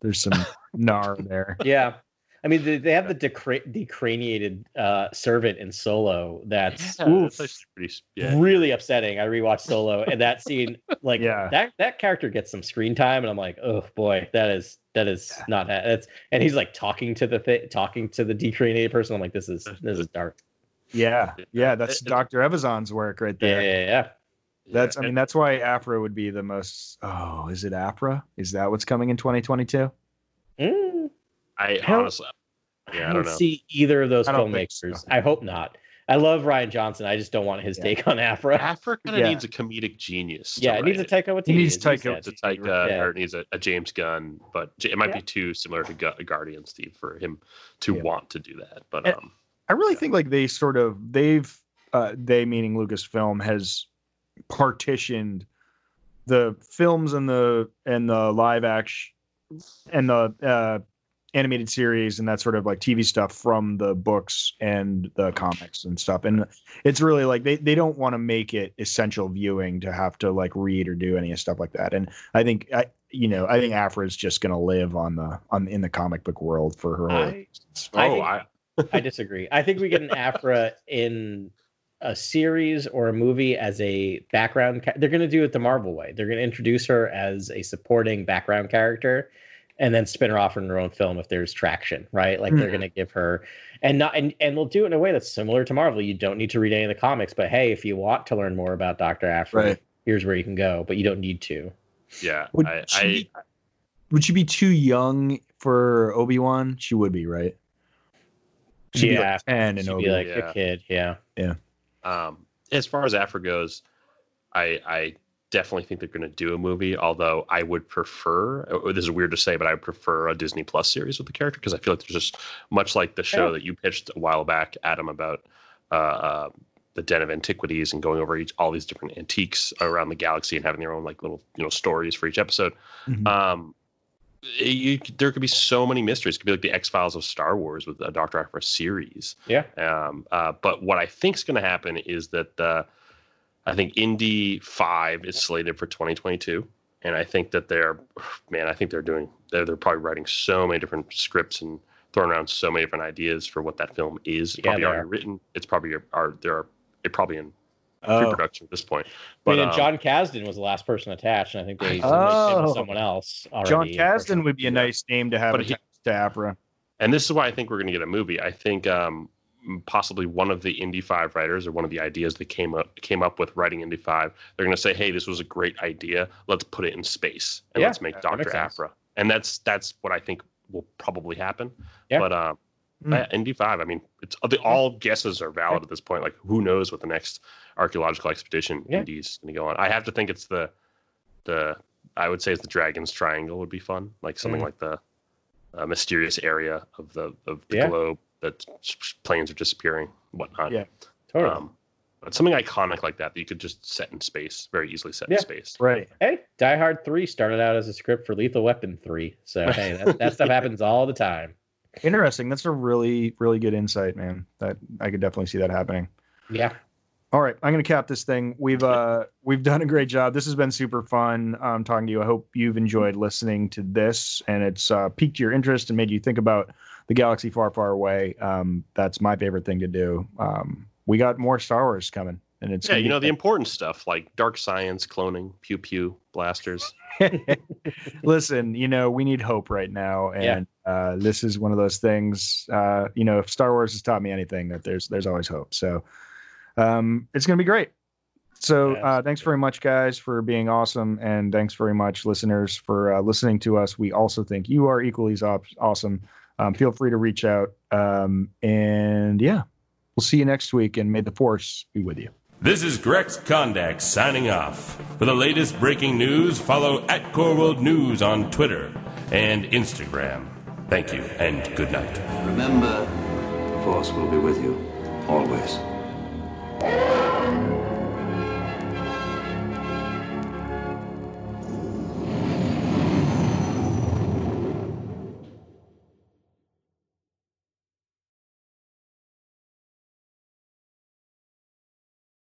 there's some *laughs* gnar there. Yeah, I mean they, they have the decra- decraniated uh, servant in Solo. That's Yeah, Oof. that's pretty. Yeah, really upsetting. I rewatched Solo, and that *laughs* scene, like Yeah. that that character gets some screen time, and I'm like, oh boy, that is that is not that. That's and he's like talking to the thi- talking to the decraniated person. I'm like, this is this is dark. Yeah. Yeah, that's Dr. Evazan's work right there. yeah, yeah. That's I mean that's why Aphra would be the most oh, is it Aphra? Is that what's coming in 2022? Mm, I I honestly, yeah, I I don't don't know. see either of those I don't so. filmmakers. I hope not. I love Rian Johnson. I just don't want his Yeah. take on Aphra. Aphra kind of Yeah. needs a comedic genius. Yeah, it needs a write Taika Waititi. He needs as you Taika said. It's a Taika Yeah. or it needs a, a James Gunn, but it might Yeah. be too similar to Gu- Guardians Three for him to Yeah. want to do that. But And- um, I really think like they sort of they've uh they meaning Lucasfilm has partitioned the films and the and the live action and the uh animated series and that sort of like TV stuff from the books and the comics and stuff. And it's really like they, they don't want to make it essential viewing to have to like read or do any of stuff like that. And I think I you know, I think Aphra is just gonna live on the on in the comic book world for her. I- oh, I think- I, I disagree. I think we get an Aphra in a series or a movie as a background. Ca- they're going to do it the Marvel way. They're going to introduce her as a supporting background character, and then spin her off in her own film if there's traction, right? Like they're Mhm. going to give her, and not and and they'll do it in a way that's similar to Marvel. You don't need to read any of the comics, but hey, if you want to learn more about Doctor Aphra, Right. here's where you can go. But you don't need to. yeah, Would I, she I, be- Would she be too young for Obi Wan? She would be, right? She'd be Yeah, like ten and She'd Obi be like Yeah. a kid. Yeah. yeah. um, as far as Aphra goes, I, I definitely think they're going to do a movie. Although I would prefer, oh, this is weird to say, but I would prefer a Disney Plus series with the character because I feel like there's just much like the show Yeah. that you pitched a while back, Adam, about uh, uh, the Den of Antiquities and going over each all these different antiques around the galaxy and having their own like little you know stories for each episode. Mhm. Um, you, there could be so many mysteries. It could be like the X Files of Star Wars with a Doctor Aphra series. Yeah. Um, uh, but what I think is going to happen is that uh, I think Indy Five is slated for 2022, and I think that they're, man, I think they're doing. They're, they're probably writing so many different scripts and throwing around so many different ideas for what that film is. It's Yeah, probably they already are. written. It's probably are there are it probably in Oh, pre-production at this point. I But mean, and um, Jon Kasdan was the last person attached, and I think they Oh. someone else. Already Jon Kasdan would be a nice name to have But he- to Aphra. and this is why I think we're going to get a movie. I think um, possibly one of the Indy Five writers or one of the ideas that came up came up with writing Indy Five, they're going to say, "Hey, this was a great idea. Let's put it in space and Yeah, let's make Doctor. Aphra." And that's that's what I think will probably happen. Yeah. But um, Hmm. yeah, Indy Five. I mean, it's the, all guesses are valid at this point. Like, who knows what the next archaeological expedition Yeah. Indy's going to go on? I have to think it's the the I would say it's the Dragon's Triangle would be fun, like something Mm. like the uh, mysterious area of the of the Yeah. globe that planes are disappearing, whatnot. Yeah. Totally. Um, but something iconic like that that you could just set in space, very easily set Yeah. in space. Right. hey, Die Hard Three started out as a script for Lethal Weapon Three, so hey, that, *laughs* that stuff happens all the time. Interesting. That's a really, really good insight, man. That I could definitely see that happening. Yeah. All right, I'm going to cap this thing. We've uh we've done a great job. This has been super fun um, talking to you. I hope you've enjoyed listening to this and it's uh, piqued your interest and made you think about the galaxy far, far away. Um, that's my favorite thing to do. Um, we got more Star Wars coming, and it's Yeah, you know the important stuff like dark science, cloning, pew pew, blasters. *laughs* listen, you know, we need hope right now, Yeah. and uh, this is one of those things. Uh, you know, if Star Wars has taught me anything, that there's there's always hope. So, um, it's gonna be great. So, uh, thanks very much, guys, for being awesome, and thanks very much, listeners, for uh, listening to us. We also think you are equally as op- awesome. Um, feel free to reach out, um, and yeah, we'll see you next week, and may the force be with you. This is Grex Kondak signing off. For the latest breaking news, follow at Core World News on Twitter and Instagram. Thank you and good night. Remember, the Force will be with you always. Yeah.